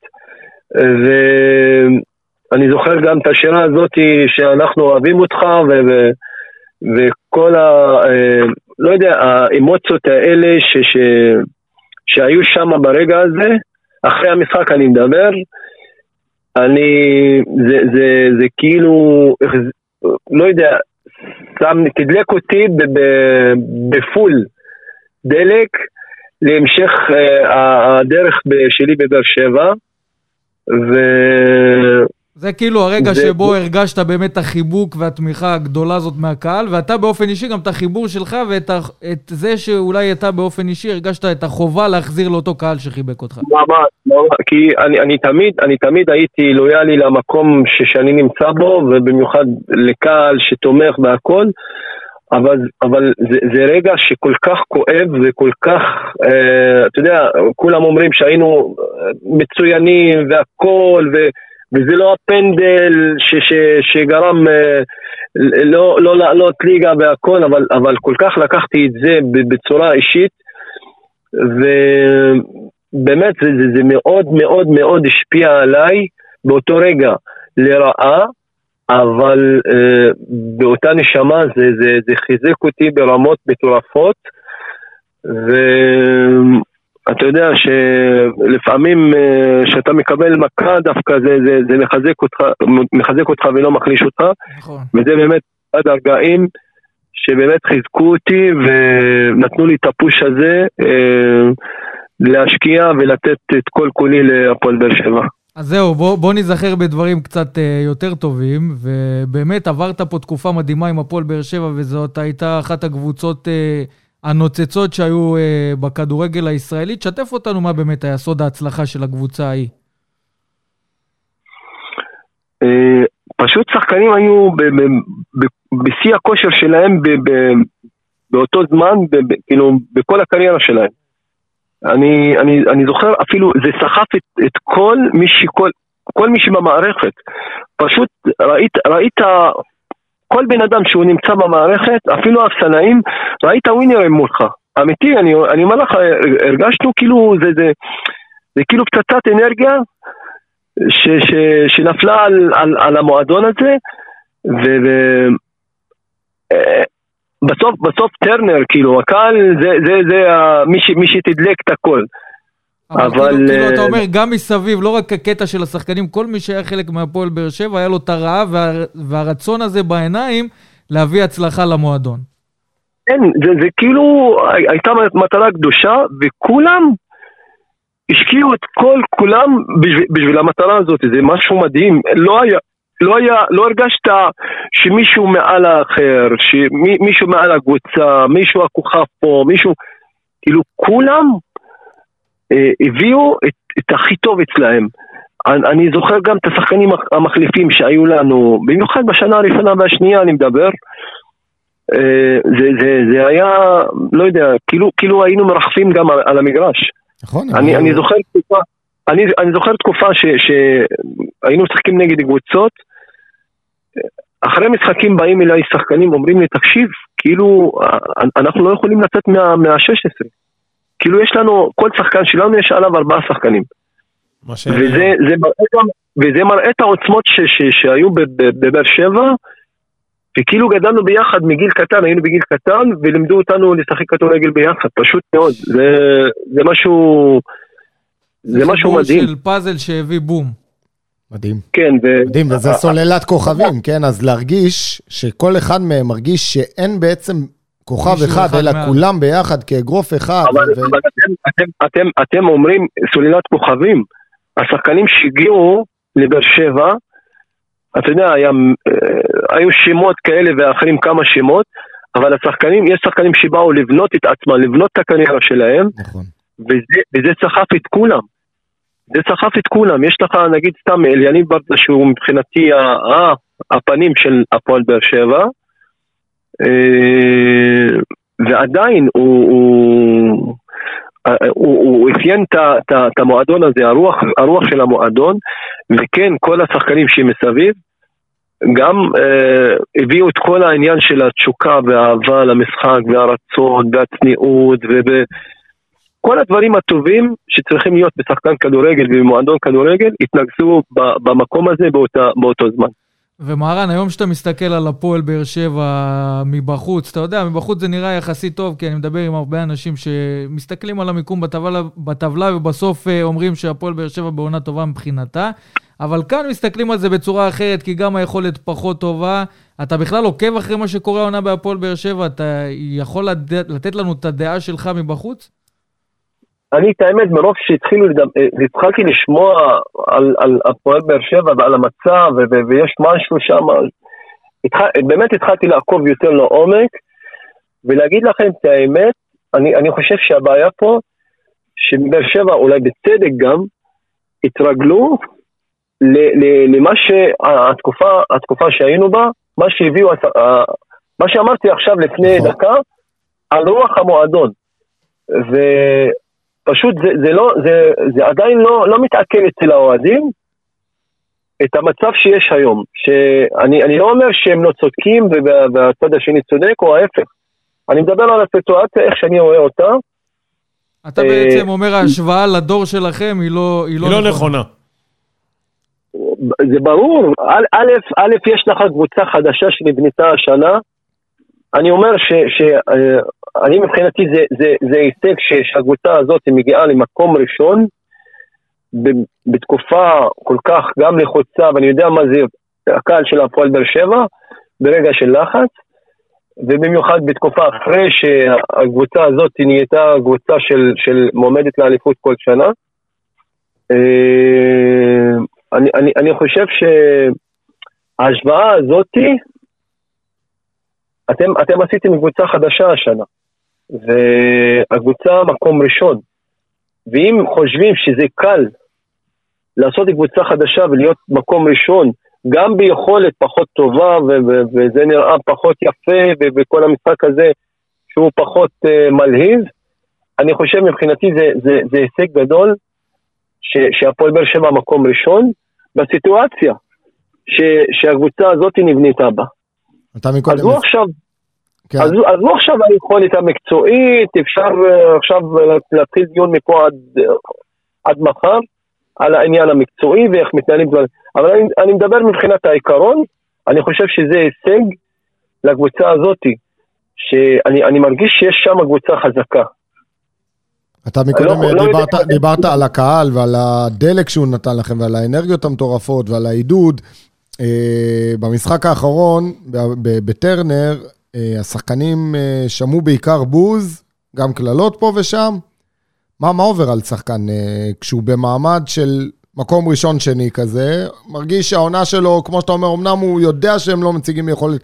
ואני זוכר גם את השירה הזאת שאנחנו אוהבים אותך, ו... ו... וכל ה... אה, לא יודע, האמוציות האלה ש... ש... שהיו שם ברגע הזה, אחרי המשחק אני מדבר, אני, זה, זה, זה כאילו, לא יודע, שם, תדלק אותי בפול דלק להמשך uh, הדרך שלי בבאר שבע, ו... זה כאילו הרגע זה- שבו הרגשת באמת את החיבוק והתמיכה הגדולה הזאת מהקהל, ואתה באופן אישי, גם את החיבור שלך ואת ה... את זה שאולי אתה באופן אישי הרגשת את החובה להחזיר לאותו קהל שחיבק אותך. ממש, ממש, כי אני, אני, תמיד, אני תמיד הייתי לויאלי למקום ש, שאני נמצא בו, ובמיוחד לקהל שתומך בהכל, אבל, אבל זה, זה רגע שכל כך כואב וכל כך, אה, אתה יודע, כולם אומרים שהיינו מצוינים והכל, ו, וזה לא הפנדל ש, ש, שגרם אה, לא, לא לעלות ליגה והכל, אבל, אבל כל כך לקחתי את זה בצורה אישית. ובאמת זה, זה, זה מאוד מאוד מאוד השפיע עליי באותו רגע לרעה, אבל אה, באותה נשמה זה, זה, זה חיזק אותי ברמות מטורפות, ואתה יודע שלפעמים כשאתה מקבל מכה דווקא זה, זה, זה מחזק, אותך, מחזק אותך ולא מחליש אותך, נכון. וזה באמת אחד הרגעים שבאמת חיזקו אותי ונתנו לי את הפוש הזה אה, להשקיע ולתת את כל כולי להפועל באר שבע. אז זהו, בוא, בוא ניזכר בדברים קצת אה, יותר טובים, ובאמת עברת פה תקופה מדהימה עם הפועל באר שבע, וזאת הייתה אחת הקבוצות אה, הנוצצות שהיו אה, בכדורגל הישראלי. תשתף אותנו מה באמת היה סוד ההצלחה של הקבוצה ההיא. אה, פשוט שחקנים היו בשיא הכושר שלהם באותו זמן, כאילו בכל הקריירה שלהם. אני, אני, אני זוכר אפילו, זה סחף את, את כל מי שכל, כל מי שבמערכת. פשוט ראית, ראית כל בן אדם שהוא נמצא במערכת, אפילו האפסנאים, ראית ווינרים מולך. אמיתי, אני, אני אומר לך, הרגשנו כאילו זה, זה, זה כאילו פצצת אנרגיה ש, ש, שנפלה על, על, על המועדון הזה, ו... ו אה, בסוף, טרנר, כאילו, הקהל זה, זה, זה ה- מי, מי שתדלק את הכל. אבל, אבל, כאילו, כאילו אה, אתה אומר, גם מסביב, לא רק הקטע של השחקנים, כל מי שהיה חלק מהפועל באר שבע, היה לו את הרעב וה, והרצון הזה בעיניים להביא הצלחה למועדון. כן, זה, זה כאילו הי- הייתה מטרה קדושה, וכולם השקיעו את כל כולם בשביל, בשביל המטרה הזאת, זה משהו מדהים. לא היה, לא היה, לא הרגשת שמישהו מעל האחר, שמישהו מעל הקבוצה, מישהו הכוכב פה, מישהו, כאילו כולם הביאו את, את הכי טוב אצלהם. אני, אני זוכר גם את השחקנים המחליפים שהיו לנו, במיוחד בשנה הראשונה והשנייה אני מדבר, אה, זה, זה, זה היה, לא יודע, כאילו, כאילו היינו מרחפים גם על, על המגרש. נכון. אני, אבל- אני זוכר תקופה, אני, אני זוכר תקופה ש, שהיינו משחקים נגד קבוצות, אחרי משחקים באים אליי שחקנים, אומרים לי, תקשיב, כאילו, אנחנו לא יכולים לצאת מה, מה-16. כאילו יש לנו, כל שחקן שלנו יש עליו ארבעה שחקנים. וזה זה מראה וזה מראה את העוצמות ש, ש, שהיו ב- ב- בבאר שבע, וכאילו גדלנו ביחד מגיל קטן, היינו בגיל קטן, ולימדו אותנו לשחק כדורגל ביחד, פשוט מאוד. זה, זה משהו, זה משהו חיבור מדהים. של פאזל שהביא בום. מדהים. כן, ו... מדהים, וזה סוללת כוכבים, כן? אז להרגיש שכל אחד מהם מרגיש שאין בעצם כוכב אחד, אחד אלא מעל. כולם ביחד כאגרוף אחד. אבל, ו- אבל אתם, אתם, אתם, אתם אומרים סוללת כוכבים. השחקנים שהגיעו לבאר שבע, אתה יודע, היה, אה, היו שמות כאלה ואחרים, כמה שמות, אבל השחקנים, יש שחקנים שבאו לבנות את עצמם, לבנות את הקריירה שלהם, נכון. וזה, וזה סחף את כולם. זה סחף את כולם. יש לך, נגיד סתם, אליניב ברדה, שהוא מבחינתי ה- ה- הפנים של הפועל באר שבע, ועדיין הוא, אה, אפיין את המועדון הזה, הרוח, הרוח של המועדון, וכן, כל השחקנים שמסביב, גם אה, הביאו את כל העניין של התשוקה והאהבה למשחק והרצון והצניעות וכל הדברים הטובים שצריכים להיות בשחקן כדורגל ובמועדון כדורגל התנגשו ב- במקום הזה באותה, באותו זמן. ומהרן, היום שאתה מסתכל על הפועל באר שבע מבחוץ, אתה יודע, מבחוץ זה נראה יחסית טוב, כי אני מדבר עם הרבה אנשים שמסתכלים על המיקום בטבלה, בטבלה ובסוף אה, אומרים שהפועל באר שבע בעונה טובה מבחינתה. אבל כאן מסתכלים על זה בצורה אחרת, כי גם היכולת פחות טובה. אתה בכלל עוקב אחרי מה שקורה העונה בהפועל באר שבע? אתה יכול לתת לנו את הדעה שלך מבחוץ? אני את האמת, מרוב שהתחילו, אה, התחלתי לשמוע על, על הפועל באר שבע ועל המצב, ו- ו- ויש משהו שם, התח... באמת התחלתי לעקוב יותר לעומק, ולהגיד לכם את האמת, אני, אני חושב שהבעיה פה, שבאר שבע, אולי בצדק גם, התרגלו ל- ל- למה שהתקופה, התקופה שהיינו בה, מה שהביאו, מה שאמרתי עכשיו לפני נכון. דקה, על רוח המועדון. ופשוט זה, זה, לא, זה, זה עדיין לא, לא מתעכל אצל האוהדים את המצב שיש היום. שאני אני לא אומר שהם לא צודקים וה- והצד השני צודק, או ההפך. אני מדבר על הסיטואציה, איך שאני רואה אותה. אתה אה, בעצם אומר ההשוואה לדור שלכם היא לא, היא לא, היא לא נכונה. זה ברור, א', א', א', יש לך קבוצה חדשה שנבנתה השנה. אני אומר שאני מבחינתי זה, זה, זה הישג שהקבוצה הזאת מגיעה למקום ראשון בתקופה כל כך גם לחוצה, ואני יודע מה זה הקהל של הפועל באר שבע, ברגע של לחץ, ובמיוחד בתקופה אחרי שהקבוצה הזאת נהייתה קבוצה של, של מועמדת לאליפות כל שנה. אה, אני, אני, אני חושב שההשוואה הזאתי, אתם, אתם עשיתם קבוצה חדשה השנה, והקבוצה מקום ראשון, ואם חושבים שזה קל לעשות קבוצה חדשה ולהיות מקום ראשון, גם ביכולת פחות טובה, וזה נראה פחות יפה, וכל המשחק הזה שהוא פחות uh, מלהיב, אני חושב מבחינתי זה, זה, זה הישג גדול, שהפועל באר שבע מקום ראשון, בסיטואציה ש- שהקבוצה הזאת נבנתה בה. אתה מקודם... עזבו עכשיו, כן. עזבו עזבו עכשיו היכולת המקצועית, אפשר אה, עכשיו להתחיל דיון מפה עד, עד מחר על העניין המקצועי ואיך מתנהלים דברים, אבל אני, אני מדבר מבחינת העיקרון, אני חושב שזה הישג לקבוצה הזאת, שאני אני מרגיש שיש שם קבוצה חזקה. אתה מקודם לא- לא דיברת, יודע- דיברת על הקהל ועל הדלק שהוא נתן לכם ועל האנרגיות המטורפות ועל העידוד. אה, במשחק האחרון בטרנר, אה, השחקנים אה, שמעו בעיקר בוז, גם קללות פה ושם. מה, מה עובר על שחקן אה, כשהוא במעמד של מקום ראשון שני כזה, מרגיש שהעונה שלו, כמו שאתה אומר, אמנם הוא יודע שהם לא מציגים יכולת.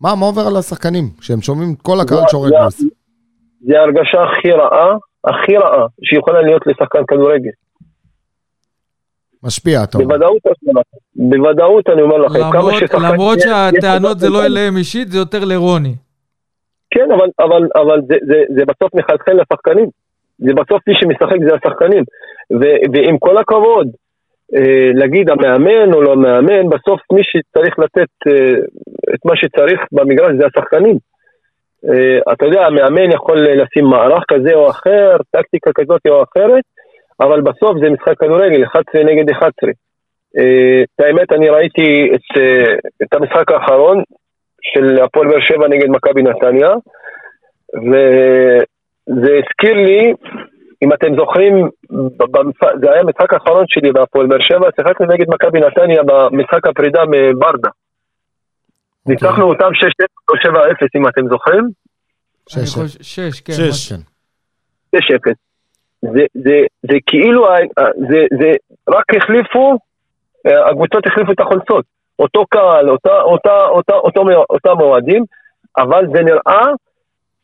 מה, מה עובר על השחקנים? שהם שומעים כל הקהל שורק בוז. זה ההרגשה הכי רעה, הכי רעה, שיכולה להיות לשחקן כדורגל. משפיע, אתה אומר. בוודאות. בוודאות אני אומר לכם, כמה למרות, ששחקן... למרות יש- שהטענות יש- זה לא אליהם אישית, זה יותר לרוני. כן, אבל, אבל, אבל זה, זה, זה בסוף מחלחל לשחקנים. זה בסוף מי שמשחק זה השחקנים. ו, ועם כל הכבוד, אה, להגיד המאמן או לא מאמן, בסוף מי שצריך לתת אה, את מה שצריך במגרש זה השחקנים. אה, אתה יודע, המאמן יכול לשים מערך כזה או אחר, טקטיקה כזאת או אחרת, אבל בסוף זה משחק כדורגל, 11 נגד 11. אה, את האמת, אני ראיתי את, אה, את המשחק האחרון של הפועל באר שבע נגד מכבי נתניה, וזה הזכיר לי, אם אתם זוכרים, במשחק, זה היה המשחק האחרון שלי בהפועל באר שבע, שיחקנו נגד מכבי נתניה במשחק הפרידה מברדה. ניצחנו אותם 6-0 או 7-0 אם אתם זוכרים. אני שש, חושב- שש, כן. שש. משהו. כן. 6-0. זה, זה, זה כאילו, זה, זה רק החליפו, אה, הקבוצות החליפו את החולצות. אותו קהל, אותה, אותה, אותה, אותו, אותם אוהדים, אבל זה נראה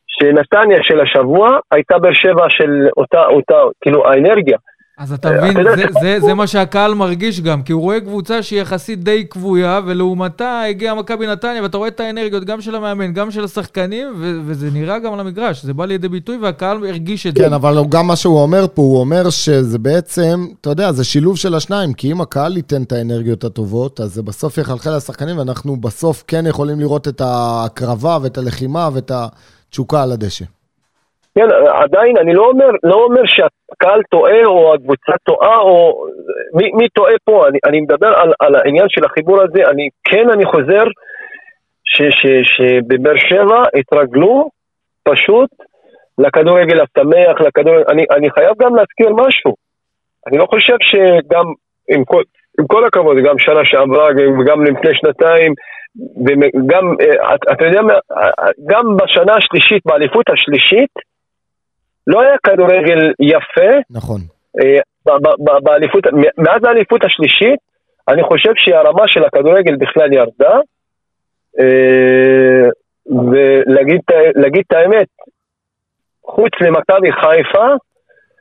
שנתניה של השבוע הייתה באר שבע של אותה, אותה, כאילו האנרגיה. אז אתה אה, מבין, יודע, זה- זה- זה- זה מה שהקהל מרגיש גם, כי הוא רואה קבוצה שהיא יחסית די כבויה, ולעומתה הגיעה מכבי נתניה, ואתה רואה את האנרגיות גם של המאמן, גם של השחקנים, ו- וזה נראה גם על המגרש, זה בא לידי ביטוי, והקהל הרגיש את זה. כן, אבל גם מה שהוא אומר פה, הוא אומר שזה בעצם, אתה יודע, זה שילוב של השניים, כי אם הקהל ייתן את האנרגיות הטובות, אז זה בסוף יחלחל לשחקנים, ואנחנו בסוף כן יכולים לראות את ההקרבה ואת הלחימה ואת התשוקה על הדשא. כן, עדיין אני לא אומר, לא אומר שהקהל טועה או הקבוצה טועה או מי, מי טועה פה, אני, אני מדבר על, על העניין של החיבור הזה, אני כן אני חוזר שבבאר שבע התרגלו פשוט לכדורגל השמח, לכדורגל, אני, אני חייב גם להזכיר משהו, אני לא חושב שגם עם כל, עם כל הכבוד, גם שנה שעברה וגם לפני שנתיים, וגם, אה, אתה- יודע מה, אה, גם בשנה השלישית, באליפות השלישית, לא היה כדורגל יפה נכון. אה, באליפות, מאז האליפות השלישית, אני חושב שהרמה של הכדורגל בכלל ירדה, אה, ולהגיד את האמת, חוץ למכבי חיפה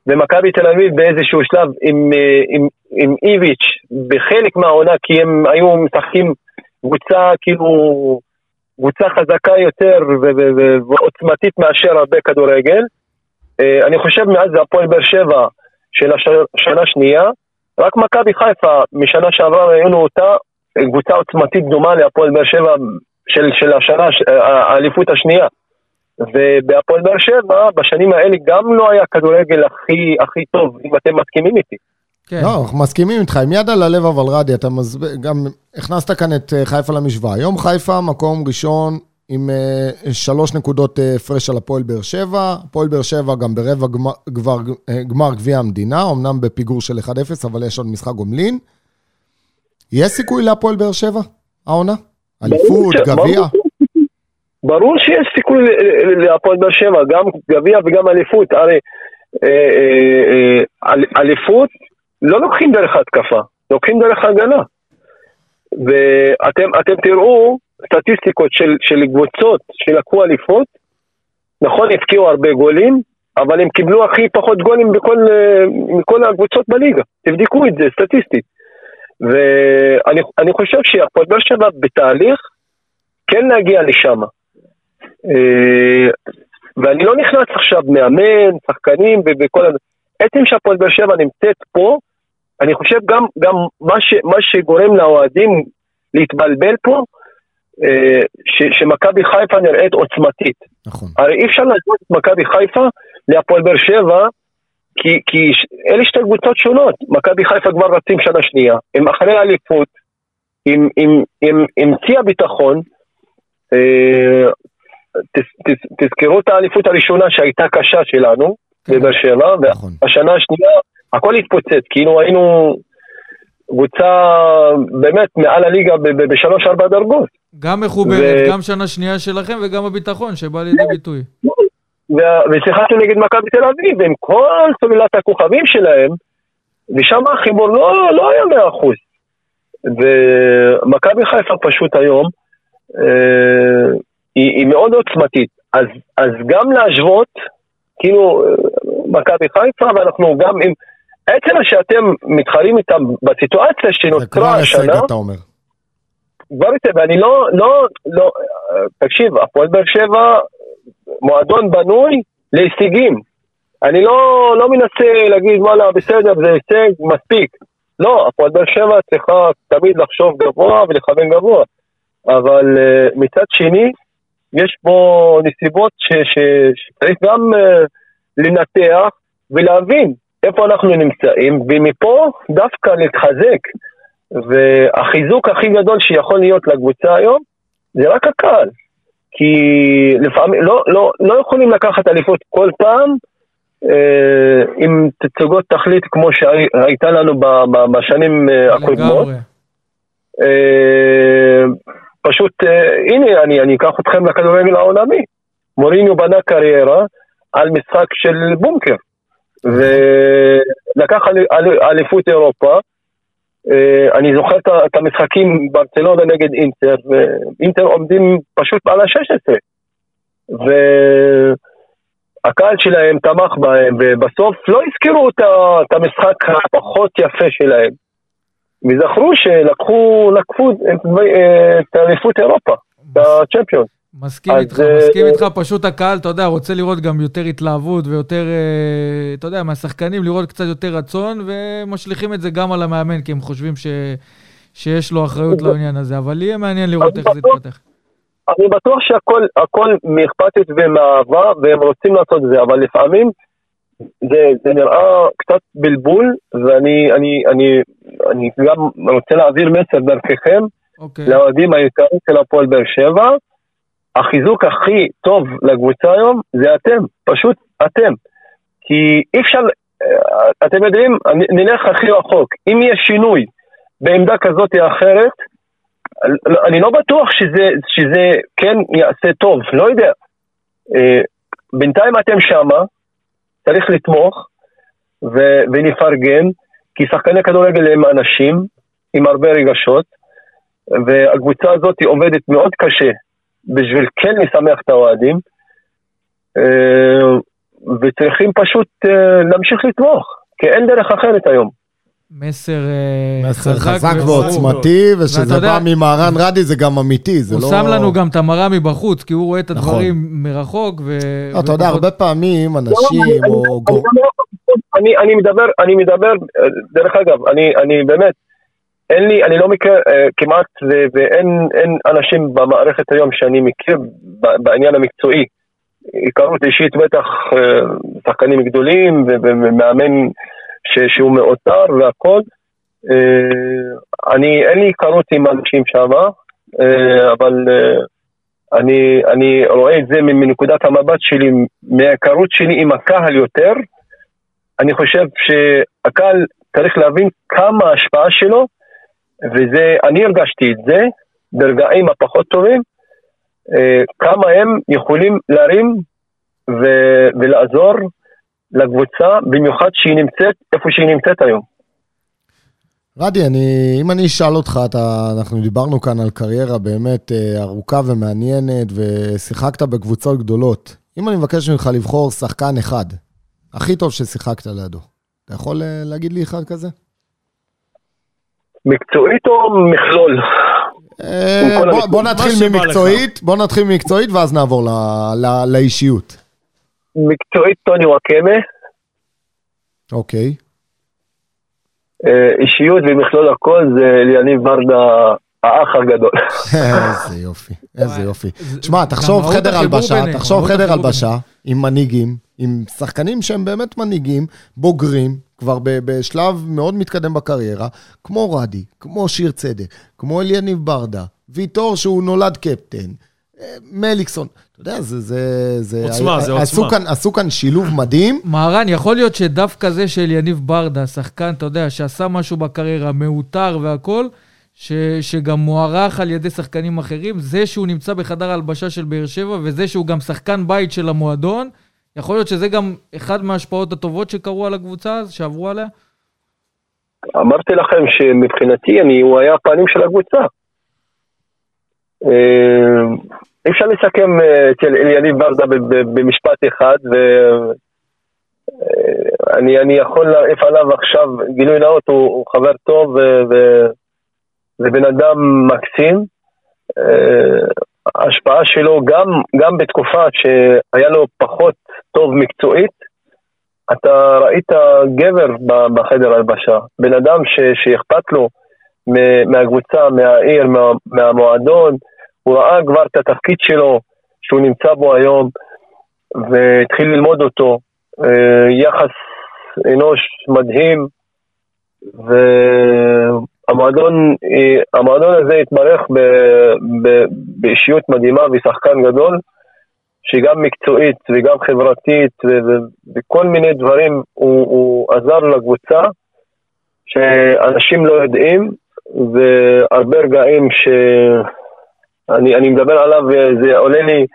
ומכבי תל אביב באיזשהו שלב עם, אה, עם, עם איביץ' בחלק מהעונה, כי הם היו משחקים קבוצה כאילו, קבוצה חזקה יותר ועוצמתית מאשר הרבה כדורגל. אה, אני חושב מאז הפועל באר שבע של הש- השנה השנייה, רק מכבי חיפה משנה שעברה ראינו אותה, אה, קבוצה עוצמתית דומה להפועל באר שבע של, של השנה, ש- אה, האליפות השנייה. ובהפועל באר שבע, בשנים האלה גם לא היה כדורגל הכי, הכי טוב, אם אתם מסכימים איתי. כן. לא, אנחנו מסכימים איתך, עם יד על הלב אבל רדי, אתה מסב... גם הכנסת כאן את אה, חיפה למשוואה. היום חיפה מקום ראשון עם אה, שלוש נקודות אה, הפרש על הפועל באר שבע. הפועל באר שבע גם ברבע גמר, גבר, אה, גמר גביע המדינה, אמנם בפיגור של 1-0, אבל יש עוד משחק גומלין. יש סיכוי להפועל באר שבע, העונה? אליפות, ש- גביע? ברור- שיש סיכוי להפועל באר שבע, גם גביע וגם אליפות. הרי אה, אה, אה, אל- אליפות לא לוקחים דרך התקפה, לוקחים דרך הגנה. ואתם אתם תראו סטטיסטיקות של, של קבוצות שלקחו אליפות, נכון, הבקיעו הרבה גולים, אבל הם קיבלו הכי פחות גולים בכל, אה, מכל הקבוצות בליגה. תבדקו את זה סטטיסטית. ואני אני חושב שהפועל באר שבע בתהליך כן להגיע לשם. אה, ואני לא נכנס עכשיו מאמן, שחקנים ובכל... ה- עצם שהפועל באר שבע נמצאת פה, אני חושב גם, גם מה, ש, מה שגורם לאוהדים להתבלבל פה, שמכבי חיפה נראית עוצמתית. נכון. הרי אי אפשר להשוות את מכבי חיפה להפועל באר שבע, כי, כי אלה שתי קבוצות שונות. מכבי חיפה כבר רצים שנה שנייה, הם אחרי האליפות, עם, עם, עם, עם שיא הביטחון. אה, תז, תז, תזכרו את האליפות הראשונה שהייתה קשה שלנו, כן. בבאר שבע, נכון. והשנה השנייה הכל התפוצץ, כאילו היינו קבוצה באמת מעל הליגה בשלוש-ארבע דרגות. גם מחוברת, ו- גם שנה שנייה שלכם וגם הביטחון שבא לידי ביטוי. ושיחקנו נגד מכבי תל אביב עם כל סוללת הכוכבים שלהם, ושם החיבור לא, לא היה מאה אחוז. ומכבי חיפה פשוט היום אה, היא, היא מאוד עוצמתית. אז, אז גם להשוות, כאילו, מכבי חיפה, ואנחנו גם עם... עצם שאתם מתחרים איתם בסיטואציה זה כבר שנוצרה הישג, השנה, אתה אומר. כבר יותר, ואני לא, לא, לא, אה, תקשיב, הפועל באר שבע, מועדון בנוי להישגים. אני לא, לא מנסה להגיד, וואלה, בסדר, זה הישג, מספיק. לא, הפועל באר שבע צריכה תמיד לחשוב גבוה ולכוון גבוה. אבל uh, מצד שני, יש פה נסיבות שצריך גם uh, לנתח ולהבין איפה אנחנו נמצאים, ומפה דווקא להתחזק. והחיזוק הכי גדול שיכול להיות לקבוצה היום, זה רק הקהל. כי לפעמים לא, לא, לא יכולים לקחת אליפות כל פעם אה, עם תצוגות תכלית כמו שהייתה לנו ב, ב, בשנים אה, הקודמות. אה, פשוט, אה, הנה, אני, אני אקח אתכם לכדורגל העולמי. מוריניו בנה קריירה על משחק של בונקר. ולקח אליפות אירופה. אה, אני זוכר את המשחקים ברצלונה נגד אינטר, ואינטר עומדים פשוט על ה-16. והקהל שלהם תמך בהם, ובסוף לא הזכירו את המשחק הפחות יפה שלהם. וזכרו שלקחו את אליפות אירופה, את הצ'מפיון. מסכים איתך, uh, מסכים איתך, פשוט הקהל, אתה יודע, רוצה לראות גם יותר התלהבות ויותר, uh, אתה יודע, מהשחקנים, לראות קצת יותר רצון, ומשליכים את זה גם על המאמן, כי הם חושבים ש, שיש לו אחריות לעניין הזה, אבל יהיה מעניין לראות איך זה יתפתח. אני בטוח שהכל מאכפתיות ומאהבה, והם רוצים לעשות את זה, אבל לפעמים זה, זה נראה קצת בלבול, ואני אני, אני, אני גם רוצה להעביר מסר דרככם, okay. אוקיי. לאוהדים היקרים של הפועל באר שבע, החיזוק הכי טוב לקבוצה היום זה אתם, פשוט אתם. כי אי אפשר, אה, אתם יודעים, נלך הכי רחוק, אם יש שינוי בעמדה כזאת או אחרת, אני לא בטוח שזה, שזה כן יעשה טוב, לא יודע. אה, בינתיים אתם שמה, צריך לתמוך ו- ונפרגן, כי שחקני כדורגל הם אנשים עם הרבה רגשות, והקבוצה הזאת עובדת מאוד קשה בשביל כן לשמח את האוהדים, אה, וצריכים פשוט אה, להמשיך לתמוך, כי אין דרך אחרת היום. מסר, אה, מסר חזק, חזק ועוצמתי, ושזה בא ממהרן רדי זה גם אמיתי, זה הוא לא... הוא שם לנו גם את המראה מבחוץ, כי הוא רואה את נכון. הדברים נכון. מרחוק, ו... לא, אתה יודע, הרבה פעמים אנשים או... אני, אני מדבר, אני מדבר, דרך אגב, אני, אני באמת, אין לי, אני לא מכיר אה, כמעט, ו, ואין אנשים במערכת היום שאני מכיר בעניין המקצועי. היכרות אישית בטח אה, שחקנים גדולים ומאמן שהוא מאותר והכל. אה, אני, אין לי היכרות עם אנשים שם, אה, אבל אה, אני, אני רואה את זה מנקודת המבט שלי, מההיכרות שלי עם הקהל יותר. אני חושב שהקהל צריך להבין כמה ההשפעה שלו וזה, אני הרגשתי את זה ברגעים הפחות טובים, אה, כמה הם יכולים להרים ו- ולעזור לקבוצה, במיוחד שהיא נמצאת איפה שהיא נמצאת היום. רדי, אני, אם אני אשאל אותך, אתה, אנחנו דיברנו כאן על קריירה באמת אה, ארוכה ומעניינת, ושיחקת בקבוצות גדולות. אם אני מבקש ממך לבחור שחקן אחד, הכי טוב ששיחקת לידו, אתה יכול אה, להגיד לי אחד כזה? מקצועית או מכלול? אה, בוא נתחיל ממקצועית, בוא נתחיל ממקצועית ואז נעבור לאישיות. מקצועית טוני וואקמה. אוקיי. אה, אישיות ומכלול הכל זה ליניב ברדה האח הגדול. איזה יופי, איזה יופי. תשמע, תחשוב חדר הלבשה, תחשוב חדר הלבשה עם מנהיגים, עם שחקנים שהם באמת מנהיגים, בוגרים, כבר בשלב מאוד מתקדם בקריירה, כמו רדי, כמו שיר צדק, כמו אליניב ברדה, ויטור שהוא נולד קפטן, אה, מליקסון. אתה יודע, זה... זה, זה עוצמה, זה עוצמה. כאן, עשו כאן שילוב מדהים. מהרן, יכול להיות שדווקא זה של יניב ברדה, שחקן, אתה יודע, שעשה משהו בקריירה, מאותר והכול, ש, שגם מוערך על ידי שחקנים אחרים, זה שהוא נמצא בחדר ההלבשה של באר שבע, וזה שהוא גם שחקן בית של המועדון, יכול להיות שזה גם אחד מההשפעות הטובות שקרו על הקבוצה, שעברו עליה? אמרתי לכם שמבחינתי אני, הוא היה הפנים של הקבוצה. אה, אי אפשר לסכם אה, אצל אליניב ברדה במשפט אחד, ואני אה, יכול להעיף עליו עכשיו גילוי נאות, הוא, הוא חבר טוב ובן אדם מקסים. ההשפעה שלו גם, גם בתקופה שהיה לו פחות טוב מקצועית, אתה ראית גבר בחדר הלבשה, בן אדם ש, שאכפת לו מהקבוצה, מהעיר, מה, מהמועדון, הוא ראה כבר את התפקיד שלו, שהוא נמצא בו היום, והתחיל ללמוד אותו. אה, יחס אנוש מדהים, והמועדון אה, המועדון הזה התברך ב, ב, באישיות מדהימה ושחקן גדול, שגם מקצועית וגם חברתית וכל מיני דברים הוא, הוא עזר לקבוצה, שאנשים לא יודעים, והרבה רגעים שאני מדבר עליו וזה עולה לי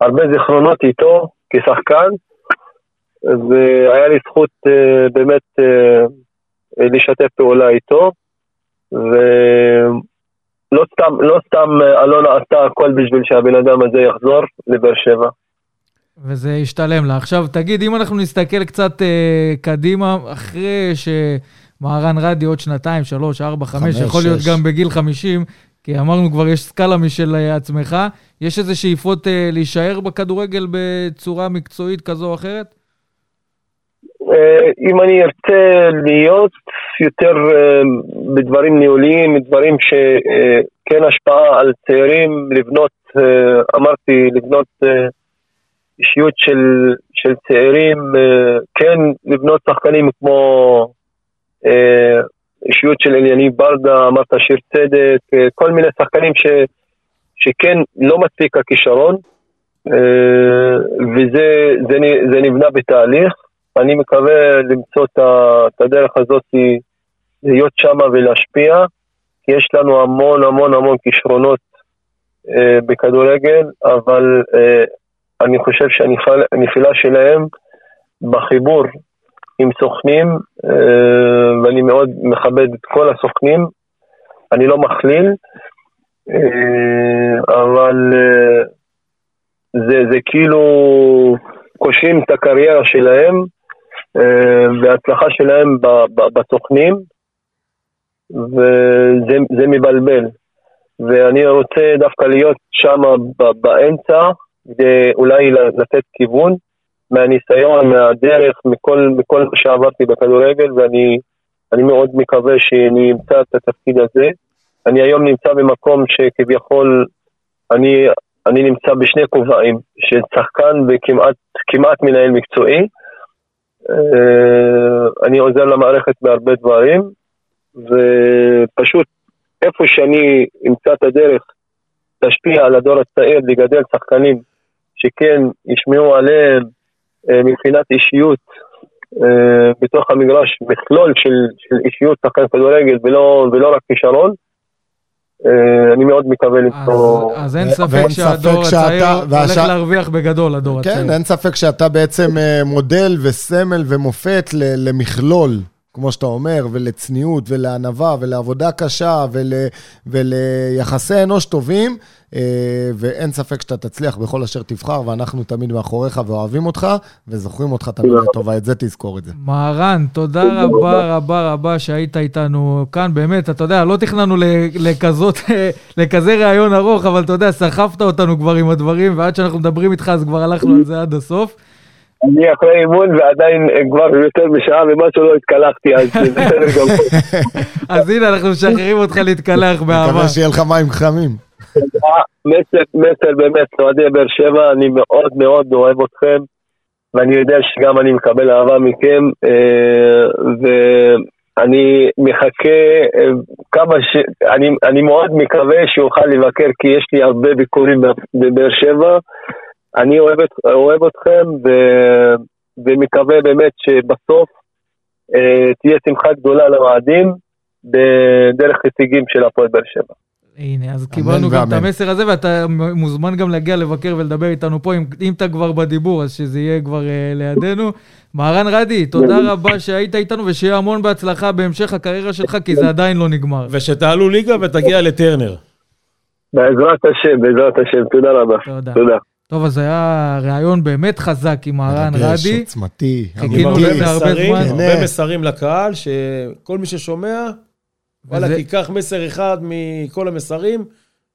הרבה זיכרונות איתו כשחקן, והיה לי זכות uh, באמת uh, לשתף פעולה איתו, ולא סתם, לא סתם uh, אלונה עשתה הכל בשביל שהבן אדם הזה יחזור לבאר שבע. וזה ישתלם לה. עכשיו, תגיד, אם אנחנו נסתכל קצת אה, קדימה, אחרי שמהרן רדי עוד שנתיים, שלוש, ארבע, חמש, חמש, יכול להיות שש. גם בגיל חמישים, כי אמרנו כבר, יש סקאלה משל אה, עצמך, יש איזה שאיפות אה, להישאר בכדורגל בצורה מקצועית כזו או אחרת? אה, אם אני ארצה להיות יותר אה, בדברים ניהוליים, דברים שכן השפעה על צעירים, לבנות, אה, אמרתי, לבנות אה, אישיות של, של צעירים, אה, כן לבנות שחקנים כמו אה, אישיות של אליניב ברדה, אמרת שיר צדק, אה, כל מיני שחקנים ש, שכן לא מספיק הכישרון, אה, וזה זה, זה נבנה בתהליך. אני מקווה למצוא את הדרך הזאת, להיות שמה ולהשפיע, כי יש לנו המון המון המון כישרונות אה, בכדורגל, אבל אה, אני חושב שהנפילה שלהם בחיבור עם סוכנים, אה, ואני מאוד מכבד את כל הסוכנים, אני לא מכליל, אה, אבל אה, זה, זה כאילו קושרים את הקריירה שלהם וההצלחה שלהם ב- ב- בסוכנים, וזה זה מבלבל. ואני רוצה דווקא להיות שם באמצע, כדי אולי לתת כיוון מהניסיון, מהדרך, מכל, מכל מה שעברתי בכדורגל, ואני אני מאוד מקווה שאני אמצא את התפקיד הזה. אני היום נמצא במקום שכביכול אני, אני נמצא בשני כובעים, של שחקן וכמעט כמעט מנהל מקצועי. אה, אני עוזר למערכת בהרבה דברים, ופשוט איפה שאני אמצא את הדרך להשפיע על הדור הצעיר, לגדל שחקנים שכן ישמעו עליהם אה, מבחינת אישיות אה, בתוך המגרש, מכלול של, של אישיות שחקן כדורגל ולא, ולא רק כישרון. אה, אני מאוד מקווה למצוא... אז, אז אין ספק שהדור הצעיר שאתה- הולך להרוויח בגדול, הדור הצעיר. כן, אין ספק שאתה בעצם אה, מודל וסמל ומופת ל- למכלול, כמו שאתה אומר, ולצניעות ולענווה ולעבודה קשה ול, וליחסי אנוש טובים, אה, ואין ספק שאתה תצליח בכל אשר תבחר, ואנחנו תמיד מאחוריך ואוהבים אותך, וזוכרים אותך תמיד. לטובה, את זה תזכור את זה. מהרן, תודה רבה רבה רבה שהיית איתנו כאן, באמת, אתה יודע, לא תכננו לכזאת, לכזה ראיון ארוך, אבל אתה יודע, סחפת אותנו כבר עם הדברים, ועד שאנחנו מדברים איתך, אז כבר הלכנו על זה עד הסוף. אני אחרי אימון ועדיין אה, כבר יותר משעה ומשהו לא התקלחתי, אז זה בסדר גמור. אז הנה, אנחנו משחררים אותך להתקלח באהבה. מקווה שיהיה לך מים חמים. מסר, מסר באמת, אוהדי באר שבע, אני מאוד מאוד אוהב אתכם, ואני יודע שגם אני מקבל אהבה מכם, אה, ואני מחכה אה, כמה ש... אני, אני מאוד מקווה שאוכל לבקר, כי יש לי הרבה ביקורים בבאר שבע. אני אוהב, את- אוהב אתכם, ו, ומקווה באמת שבסוף אה, תהיה שמחה גדולה לאוהדים בדרך הישגים של הפועל באר שבע. הנה, אז קיבלנו גם את. המסר הזה, ואתה מוזמן גם להגיע לבקר ולדבר איתנו פה, אם, אם אתה כבר בדיבור, אז שזה יהיה כבר uh, לידינו. מהרן רדי, תודה רבה שהיית איתנו, ושיהיה המון בהצלחה בהמשך הקריירה שלך, כי זה עדיין לא נגמר. ושתעלו ליגה ותגיע לטרנר. בעזרת השם, בעזרת השם, תודה רבה. תודה. תודה. טוב, אז היה ראיון באמת חזק עם מהרן רדי. עוצמתי, חיכינו אמיתי. לזה הרבה מסרים, זמן. הרבה מסרים לקהל, שכל מי ששומע, וואלה, תיקח מסר אחד מכל המסרים,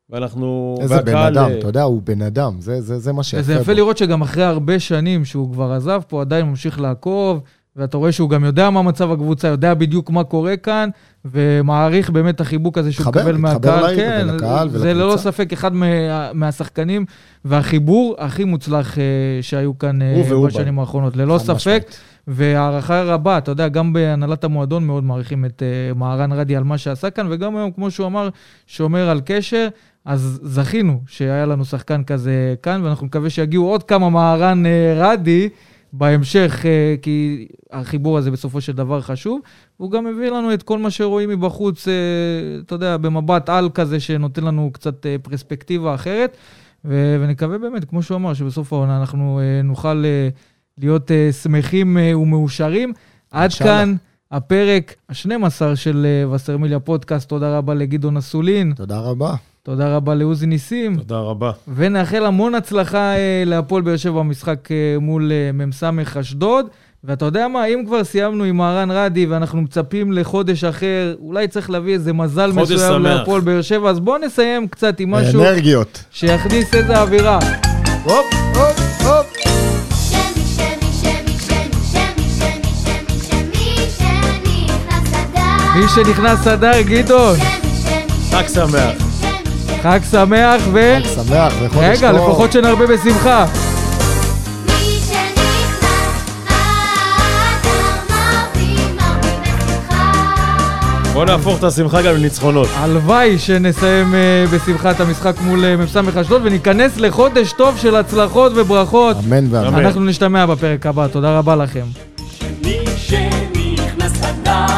ואנחנו... איזה בן אדם, אה, אתה יודע, הוא בן אדם, זה- זה זה מה שיפה וזה יפה. לראות שגם אחרי הרבה שנים שהוא כבר עזב פה, עדיין ממשיך לעקוב, ואתה רואה שהוא גם יודע מה מצב הקבוצה, יודע בדיוק מה קורה כאן, ומעריך באמת את החיבוק הזה שהוא מקבל מהקהל. כן, ולקהל זה ולקבוצה. ללא ספק אחד מה, מהשחקנים, והחיבור הכי מוצלח אה, שהיו כאן אה. בשנים האחרונות, ללא ספק. משמעית. והערכה רבה, אתה יודע, גם בהנהלת המועדון מאוד מעריכים את uh, מהרן רדי על מה שעשה כאן, וגם היום, כמו שהוא אמר, שומר על קשר, אז זכינו שהיה לנו שחקן כזה כאן, ואנחנו מקווה שיגיעו עוד כמה מהרן uh, רדי בהמשך, uh, כי החיבור הזה בסופו של דבר חשוב. הוא גם מביא לנו את כל מה שרואים מבחוץ, uh, אתה יודע, במבט על כזה, שנותן לנו קצת uh, פרספקטיבה אחרת. ו- ונקווה באמת, כמו שהוא אמר, שבסוף העונה אנחנו נוכל להיות שמחים ומאושרים. עד. כאן הפרק ה-12 של וסרמיליה פודקאסט. תודה רבה לגדעון אסולין, תודה רבה. תודה רבה לעוזי ניסים. תודה רבה. ונאחל המון הצלחה אה, להפועל באר שבע במשחק אה, מול אה, מ"ס אשדוד. ואתה יודע מה, אם כבר סיימנו עם אהרן רדי ואנחנו מצפים לחודש אחר, אולי צריך להביא איזה מזל מסוים להפועל באר שבע, אז בואו נסיים קצת עם משהו... אנרגיות. שיכניס איזה אווירה. הופ, הופ, הופ. מי שנכנס אדר, גדעון. חג שמח. חג שמח ו... חג שמח וחודש טוב. רגע, לפחות שנרבה בשמחה. בוא נהפוך את השמחה גם לניצחונות. הלוואי שנסיים אה, uh, בשמחה את המשחק מול uh, מ"ס אשדוד וניכנס לחודש טוב של הצלחות וברכות. אמן ואמן. אנחנו נשתמע בפרק הבא, תודה רבה לכם. שני שנכנס חדש